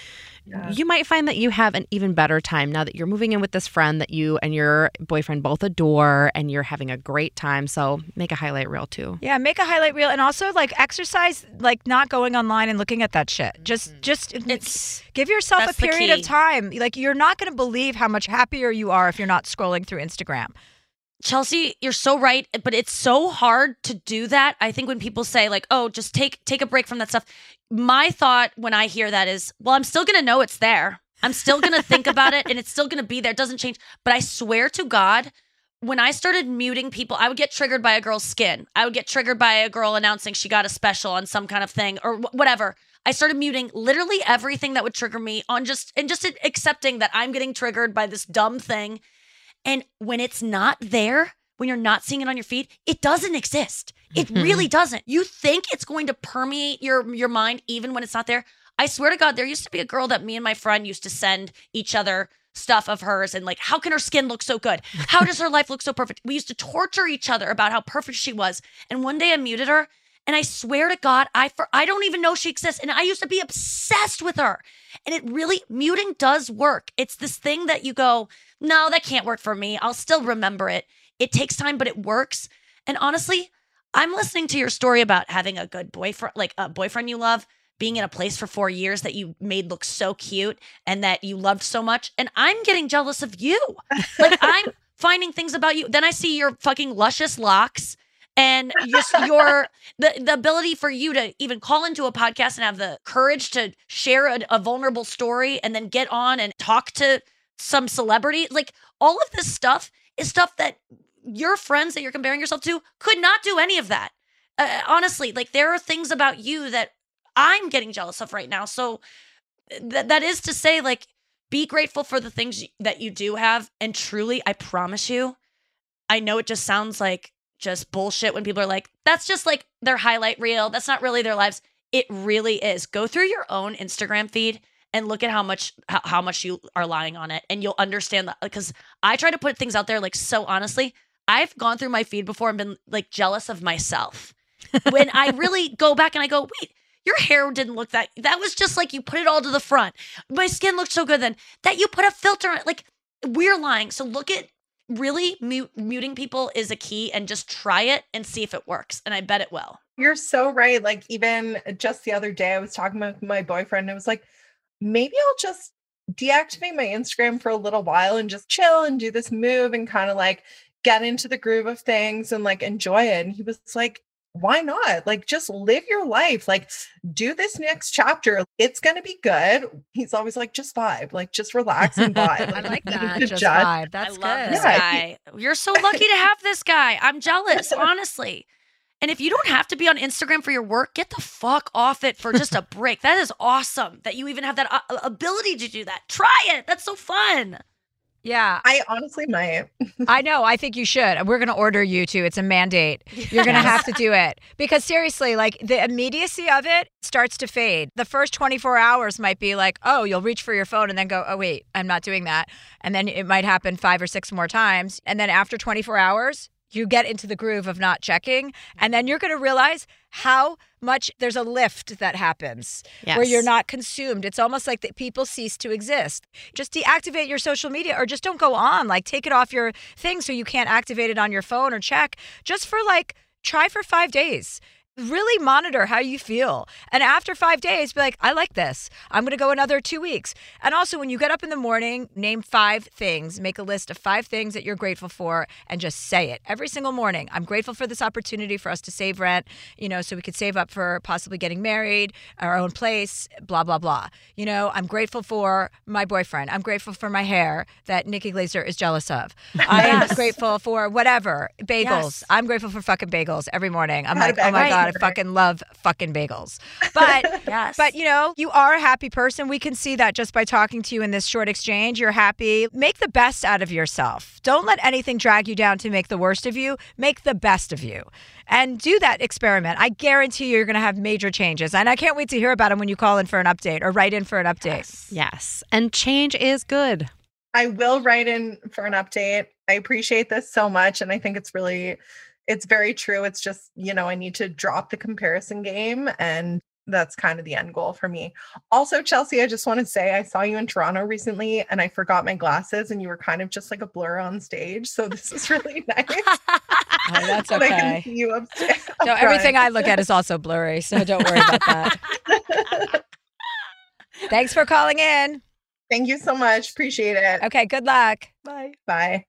Yeah. you might find that you have an even better time now that you're moving in with this friend that you and your boyfriend both adore and you're having a great time. So make a highlight reel too. Yeah, make a highlight reel and also like exercise like not going online and looking at that shit. Just mm-hmm. just It's give yourself a period of time. Like you're not going to believe how much happier you are if you're not scrolling through Instagram. Chelsea, you're so right, but it's so hard to do that. I think when people say like, "Oh, just take take a break from that stuff." My thought when I hear that is, "Well, I'm still going to know it's there. I'm still going to think about it and it's still going to be there. It doesn't change." But I swear to God, when I started muting people, I would get triggered by a girl's skin. I would get triggered by a girl announcing she got a special on some kind of thing or wh- whatever. I started muting literally everything that would trigger me on just and just accepting that I'm getting triggered by this dumb thing. And when it's not there, when you're not seeing it on your feed, it doesn't exist. It really mm-hmm. doesn't. You think it's going to permeate your your mind even when it's not there. I swear to God, there used to be a girl that me and my friend used to send each other stuff of hers and like, how can her skin look so good? How does her (laughs) life look so perfect? We used to torture each other about how perfect she was. And one day I muted her, and I swear to God, I for I don't even know she exists. And I used to be obsessed with her. And it really muting does work. It's this thing that you go, no, that can't work for me. I'll still remember it. It takes time, but it works. And honestly, I'm listening to your story about having a good boyfriend, like a boyfriend you love, being in a place for four years that you made look so cute and that you loved so much. And I'm getting jealous of you. Like I'm (laughs) finding things about you. Then I see your fucking luscious locks and just your (laughs) the, the ability for you to even call into a podcast and have the courage to share a, a vulnerable story and then get on and talk to some celebrity. Like all of this stuff is stuff that your friends that you're comparing yourself to could not do any of that. Uh, honestly, like there are things about you that I'm getting jealous of right now. So th- that is to say, like, be grateful for the things that you do have. And truly, I promise you, I know it just sounds like just bullshit when people are like, that's just like their highlight reel. That's not really their lives. It really is. Go through your own Instagram feed and look at how much how, how much you are lying on it and you'll understand that because I try to put things out there like so honestly. I've gone through my feed before and been like jealous of myself. when I (laughs) really go back and I go, wait, your hair didn't look that that was just like you put it all to the front. My skin looked so good then that you put a filter on it. Like we're lying. So look at really mute, muting people is a key and just try it and see if it works. And I bet it will. You're so right. Like even just the other day, I was talking with my boyfriend. And I was like, maybe I'll just deactivate my Instagram for a little while and just chill and do this move and kind of like get into the groove of things and like enjoy it. And he was like, why not? Like, just live your life. Like, do this next chapter. It's going to be good. He's always like, just vibe, like, just relax and vibe. (laughs) I like (laughs) that. need Just judge. vibe. That's I love good. this Yeah, guy. You're so lucky to have this guy. I'm jealous, (laughs) honestly. And if you don't have to be on Instagram for your work, get the fuck off it for just a break. That is awesome that you even have that uh, ability to do that. Try it. That's so fun. Yeah, I honestly might. (laughs) I know. I think you should. We're going to order you to. It's a mandate. You're going to have to do it because seriously, like the immediacy of it starts to fade. The first 24 hours might be like, oh, you'll reach for your phone and then go, oh, wait, I'm not doing that. And then it might happen five or six more times. And then after 24 hours, you get into the groove of not checking. And then you're going to realize how much there's a lift that happens where you're not consumed. It's almost like that people cease to exist. Just deactivate your social media or just don't go on. Like take it off your thing so you can't activate it on your phone or check. Just for like try for 5 days. Really monitor how you feel. And after 5 days be like I like this. I'm going to go another 2 weeks. And also when you get up in the morning, name 5 things, make a list of 5 things that you're grateful for and just say it every single morning. I'm grateful for this opportunity for us to save rent, you know, so we could save up for possibly getting married, our own place, blah blah blah. You know, I'm grateful for my boyfriend. I'm grateful for my hair that Nikki Glaser is jealous of. (laughs) I'm Yes. grateful for whatever bagels. Yes. I'm grateful for fucking bagels every morning. I'm like, oh my bagel god, I fucking love fucking bagels. But (laughs) Yes. but you know, you are a happy person. We can see that just by talking to you in this short exchange. You're happy. Make the best out of yourself. Don't let anything drag you down to make the worst of you. Make the best of you. And do that experiment. I guarantee you you're going to have major changes. And I can't wait to hear about them when you call in for an update or write in for an update. Yes. Yes. And change is good. I will write in for an update. I appreciate this so much. And I think it's really, it's very true. It's just, you know, I need to drop the comparison game. And that's kind of the end goal for me. Also, Chelsea, I just want to say I saw you in Toronto recently and I forgot my glasses and you were kind of just like a blur on stage. So this is really (laughs) nice. Oh, that's And I can see you upstairs. (laughs) So everything I look at is also blurry. So don't worry about that. (laughs) Thanks for calling in. Thank you so much. Appreciate it. Okay, good luck. Bye. Bye.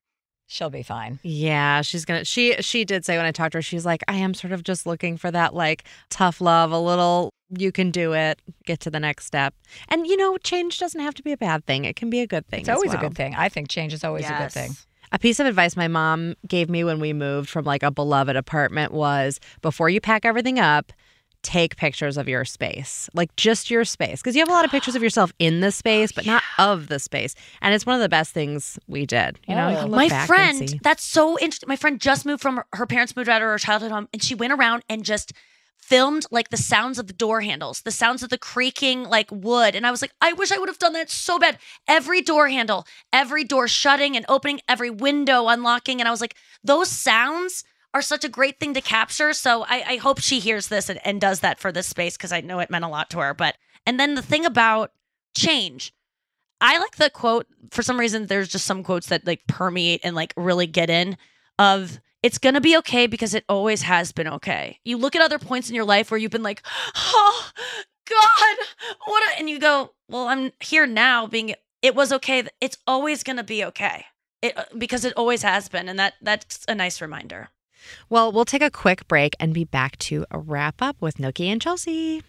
She'll be fine. Yeah, she's gonna. She she did say when I talked to her, she's like, I am sort of just looking for that like tough love, a little. You can do it. Get to the next step, and you know, change doesn't have to be a bad thing. It can be a good thing. It's always a good thing. I think change is always a good thing. A piece of advice my mom gave me when we moved from like a beloved apartment was before you pack everything up, take pictures of your space, like just your space, because you have a lot of pictures of yourself in the space, (gasps) oh, but not of the space. And it's one of the best things we did. You know, oh, you my friend that's so interesting my friend just moved from her parents moved out of her childhood home and she went around and just filmed like the sounds of the door handles the sounds of the creaking like wood and i was like i wish i would have done that so bad every door handle every door shutting and opening every window unlocking and i was like those sounds are such a great thing to capture so i, I hope she hears this and, and does that for this space because i know it meant a lot to her but and then the thing about change I like the quote for some reason there's just some quotes that like permeate and like really get in of it's going to be okay because it always has been okay. You look at other points in your life where you've been like, "Oh god, what?" And you go, "Well, I'm here now being it was okay. It's always going to be okay." It because it always has been and that that's a nice reminder. Well, we'll take a quick break and be back to a wrap up with Nookie and Chelsea.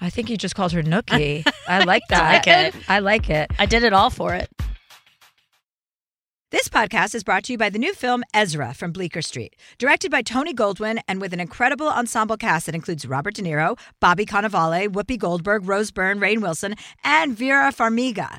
I think you just called her Nookie. (laughs) I like that. I like it. I like it. I did it all for it. This podcast is brought to you by the new film Ezra from Bleecker Street, directed by Tony Goldwyn and with an incredible ensemble cast that includes Robert De Niro, Bobby Cannavale, Whoopi Goldberg, Rose Byrne, Rainn Wilson, and Vera Farmiga.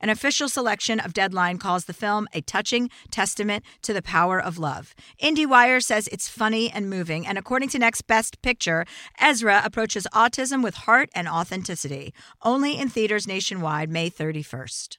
An official selection of Deadline calls the film a touching testament to the power of love. IndieWire says it's funny and moving, and according to Next Best Picture, Ezra approaches autism with heart and authenticity. Only in theaters nationwide, May 31st.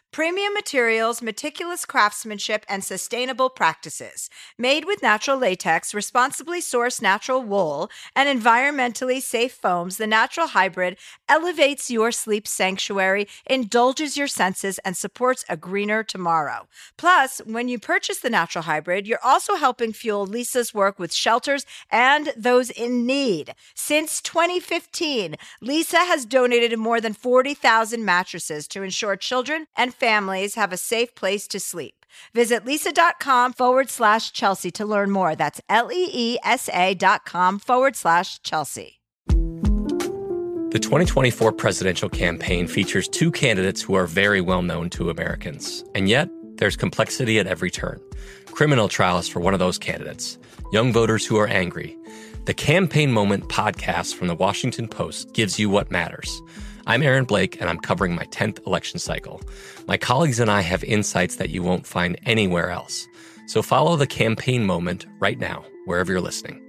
premium materials, meticulous craftsmanship, and sustainable practices. Made with natural latex, responsibly sourced natural wool, and environmentally safe foams, the Natural Hybrid elevates your sleep sanctuary, indulges your senses, and supports a greener tomorrow. Plus, when you purchase the Natural Hybrid, you're also helping fuel Leesa's work with shelters and those in need. Since 2015, Leesa has donated more than 40,000 mattresses to ensure children and families have a safe place to sleep. Visit leesa.com forward slash Chelsea to learn more. That's L E E S A dot com forward slash Chelsea. The 2024 presidential campaign features two candidates who are very well known to Americans. And yet, there's complexity at every turn. Criminal trials for one of those candidates, young voters who are angry. The Campaign Moment podcast from the Washington Post gives you what matters. I'm Aaron Blake, and I'm covering my 10th election cycle. My colleagues and I have insights that you won't find anywhere else. So follow the campaign moment right now, wherever you're listening.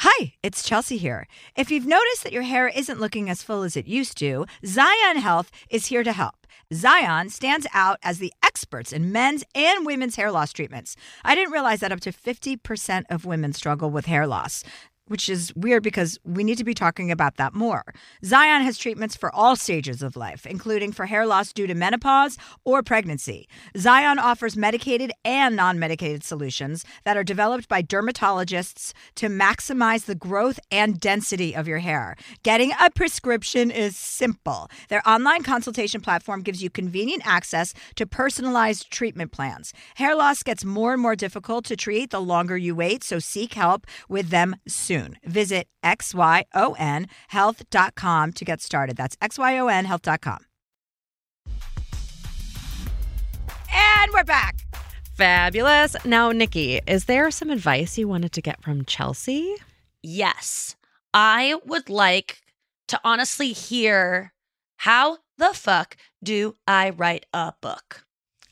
Hi, it's Chelsea here. If you've noticed that your hair isn't looking as full as it used to, Xyon Health is here to help. Xyon stands out as the experts in men's and women's hair loss treatments. I didn't realize that up to 50% of women struggle with hair loss. Which is weird because we need to be talking about that more. Xyon has treatments for all stages of life, including for hair loss due to menopause or pregnancy. Xyon offers medicated and non medicated solutions that are developed by dermatologists to maximize the growth and density of your hair. Getting a prescription is simple. Their online consultation platform gives you convenient access to personalized treatment plans. Hair loss gets more and more difficult to treat the longer you wait, so seek help with them soon. Visit xyonhealth.com to get started. That's xyonhealth.com. And we're back. Fabulous. Now, Nikki, is there some advice you wanted to get from Chelsea? Yes. I would like to honestly hear how the fuck do I write a book?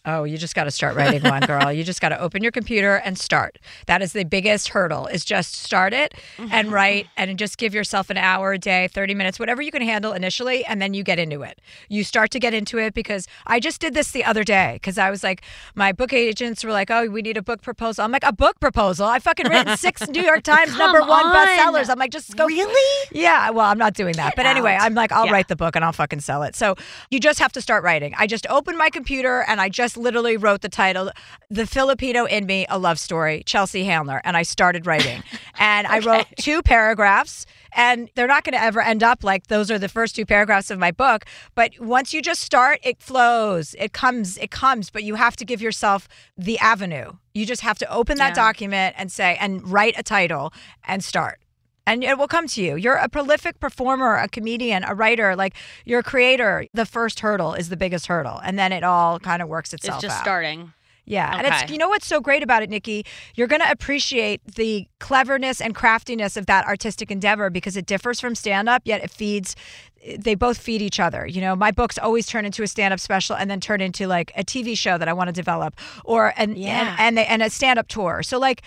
Oh, you just got to start writing one, (laughs) girl. you just got to open your computer and start. That is the biggest hurdle is just start it and mm-hmm. write and just give yourself an hour a day, 30 minutes, whatever you can handle initially and then you get into it. You start to get into it because I just did this the other day cuz I was like my book agents were like, "Oh, we need a book proposal." I'm like, "A book proposal? I fucking written 6 New York Times number 1 on. bestsellers." I'm like, "Just go Really? yeah, well, I'm not doing that. Get but anyway, out. I'm like, I'll Yeah. write the book and I'll fucking sell it. So you just have to start writing. I just opened my computer and I just literally wrote the title, The Filipino in Me, a Love Story, Chelsea Handler. And I started writing. (laughs) and I wrote two paragraphs. And they're not going to ever end up like those are the first two paragraphs of my book. But once you just start, it flows. It comes, it comes. But you have to give yourself the avenue. You just have to open that Yeah. document and say, and write a title and start and it will come to you. You're a prolific performer, a comedian, a writer, like you're a creator. The first hurdle is the biggest hurdle, and then it all kind of works itself It's just out. starting. Yeah, and it's you know what's so great about it, Nikki? You're going to appreciate the cleverness and craftiness of that artistic endeavor because it differs from stand up, yet it feeds they both feed each other. You know, my books always turn into a stand up special and then turn into like a TV show that I want to develop or and Yeah. and and, they, and a stand up tour. So like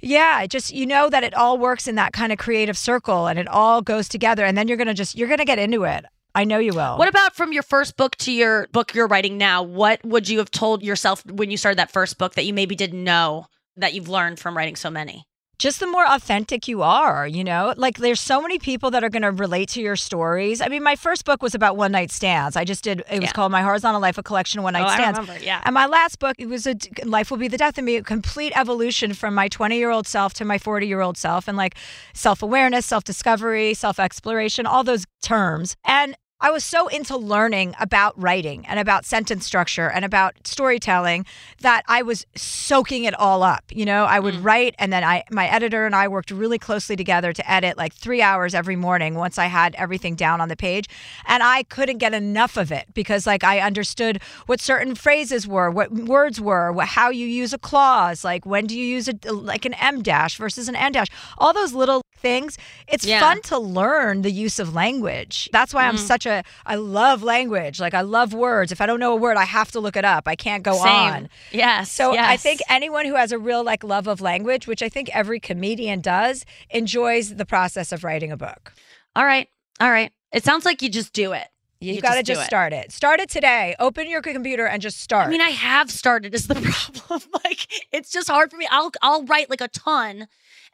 yeah, just you know that it all works in that kind of creative circle and it all goes together and then you're going to just you're going to get into it. I know you will. What about from your first book to your book you're writing now? What would you have told yourself when you started that first book that you maybe didn't know that you've learned from writing so many? Just the more authentic you are, you know? Like there's so many people that are going to relate to your stories. I mean, my first book was about one night stands. I just did it was Yeah. called My Horizontal Life a collection of one night oh, I stands. remember. Yeah. And my last book, it was a life will be the death of me, a complete evolution from my 20 year old self to my 40 year old self, and like self awareness, self discovery, self exploration, all those terms. And I was so into learning about writing and about sentence structure and about storytelling that I was soaking it all up. You know, I would write and then I my editor and I worked really closely together to edit like 3 hours every morning once I had everything down on the page and I couldn't get enough of it because like I understood what certain phrases were, what words were, what, how you use a clause, like when do you use a like an M dash versus an N dash. All those little things. It's Yeah. fun to learn the use of language. That's why I'm Mm. such a I love language. Like I love words. If I don't know a word, I have to look it up. I can't go Same. on. Yes. So I think anyone who has a real like love of language, which I think every comedian does, enjoys the process of writing a book. All right. All right. It sounds like you just do it. You, You got to just just it. start it. Start it today. Open your computer and just start. I mean, I have started is the (laughs) problem. like it's just hard for me. I'll I'll write like a ton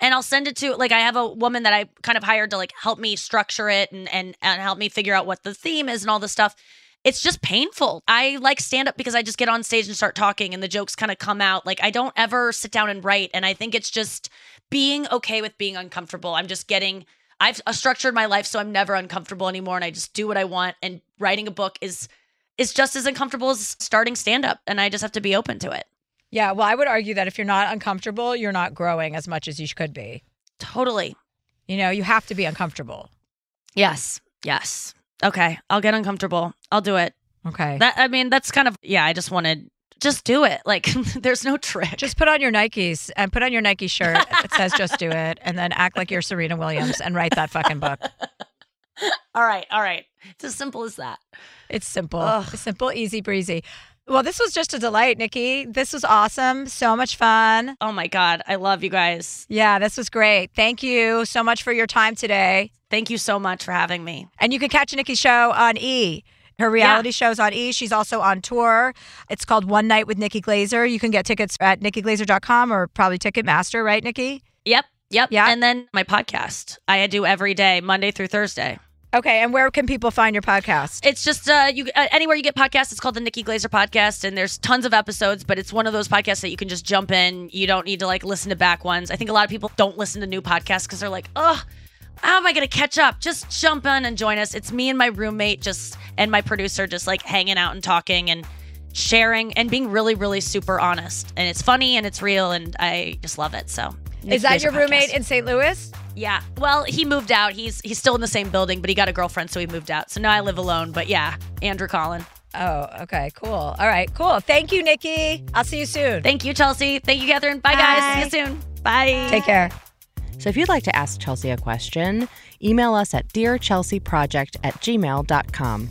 and I'll send it to like I have a woman that I kind of hired to like help me structure it and and and help me figure out what the theme is and all this stuff. It's just painful. I like stand up because I just get on stage and start talking and the jokes kind of come out. Like I don't ever sit down and write and I think it's just being okay with being uncomfortable. I'm just getting I've uh, structured my life so I'm never uncomfortable anymore and I just do what I want and writing a book is is just as uncomfortable as starting stand up and I just have to be open to it. Yeah, well, I would argue that if you're not uncomfortable, you're not growing as much as you could be. Totally. You know, you have to be uncomfortable. Yes. Yes. Okay. I'll get uncomfortable. I'll do it. Okay. That I mean that's kind of yeah, I just wanted just do it. (laughs) Like there's no trick. just put on your Nikes and put on your Nike shirt that says just do it and then act like you're Serena Williams and write that fucking book. (laughs) all right. All right. It's as simple as that. It's simple. Ugh. It's simple, easy breezy. Well, this was just a delight, Nikki. This was awesome. So much fun. Oh my god, I love you guys. Yeah, this was great. Thank you so much for your time today. Thank you so much for having me. And you can catch Nikki's show on E. Her reality show's on E. She's also on tour. It's called One Night with Nikki Glaser. You can get tickets at nikkiglaser.com or probably Ticketmaster, right, Nikki? Yep. Yep. Yeah. And then my podcast I do every day, Monday through Thursday. Okay, and where can people find your podcast? It's just uh, you uh, anywhere you get podcasts. It's called the Nikki Glaser Podcast, and there's tons of episodes. But it's one of those podcasts that you can just jump in. You don't need to like listen to back ones. I think a lot of people don't listen to new podcasts because they're like, oh, how am I going to catch up? Just jump in and join us. It's me and my roommate, just and my producer, just like hanging out and talking and sharing and being really, really super honest. And it's funny and it's real, and I just love it. So. Nikki Is that your roommate in St. Louis? Yeah. Well, he moved out. He's he's still in the same building, but he got a girlfriend, so he moved out. So now I live alone. But yeah, Andrew Collin. Oh, okay, cool. All right, cool. Thank you, Nikki. I'll see you soon. Thank you, Chelsea. Thank you, Catherine. Bye, guys. See you soon. Bye. Take care. So if you'd like to ask Chelsea a question, email us at dearchelseaproject at gmail.com.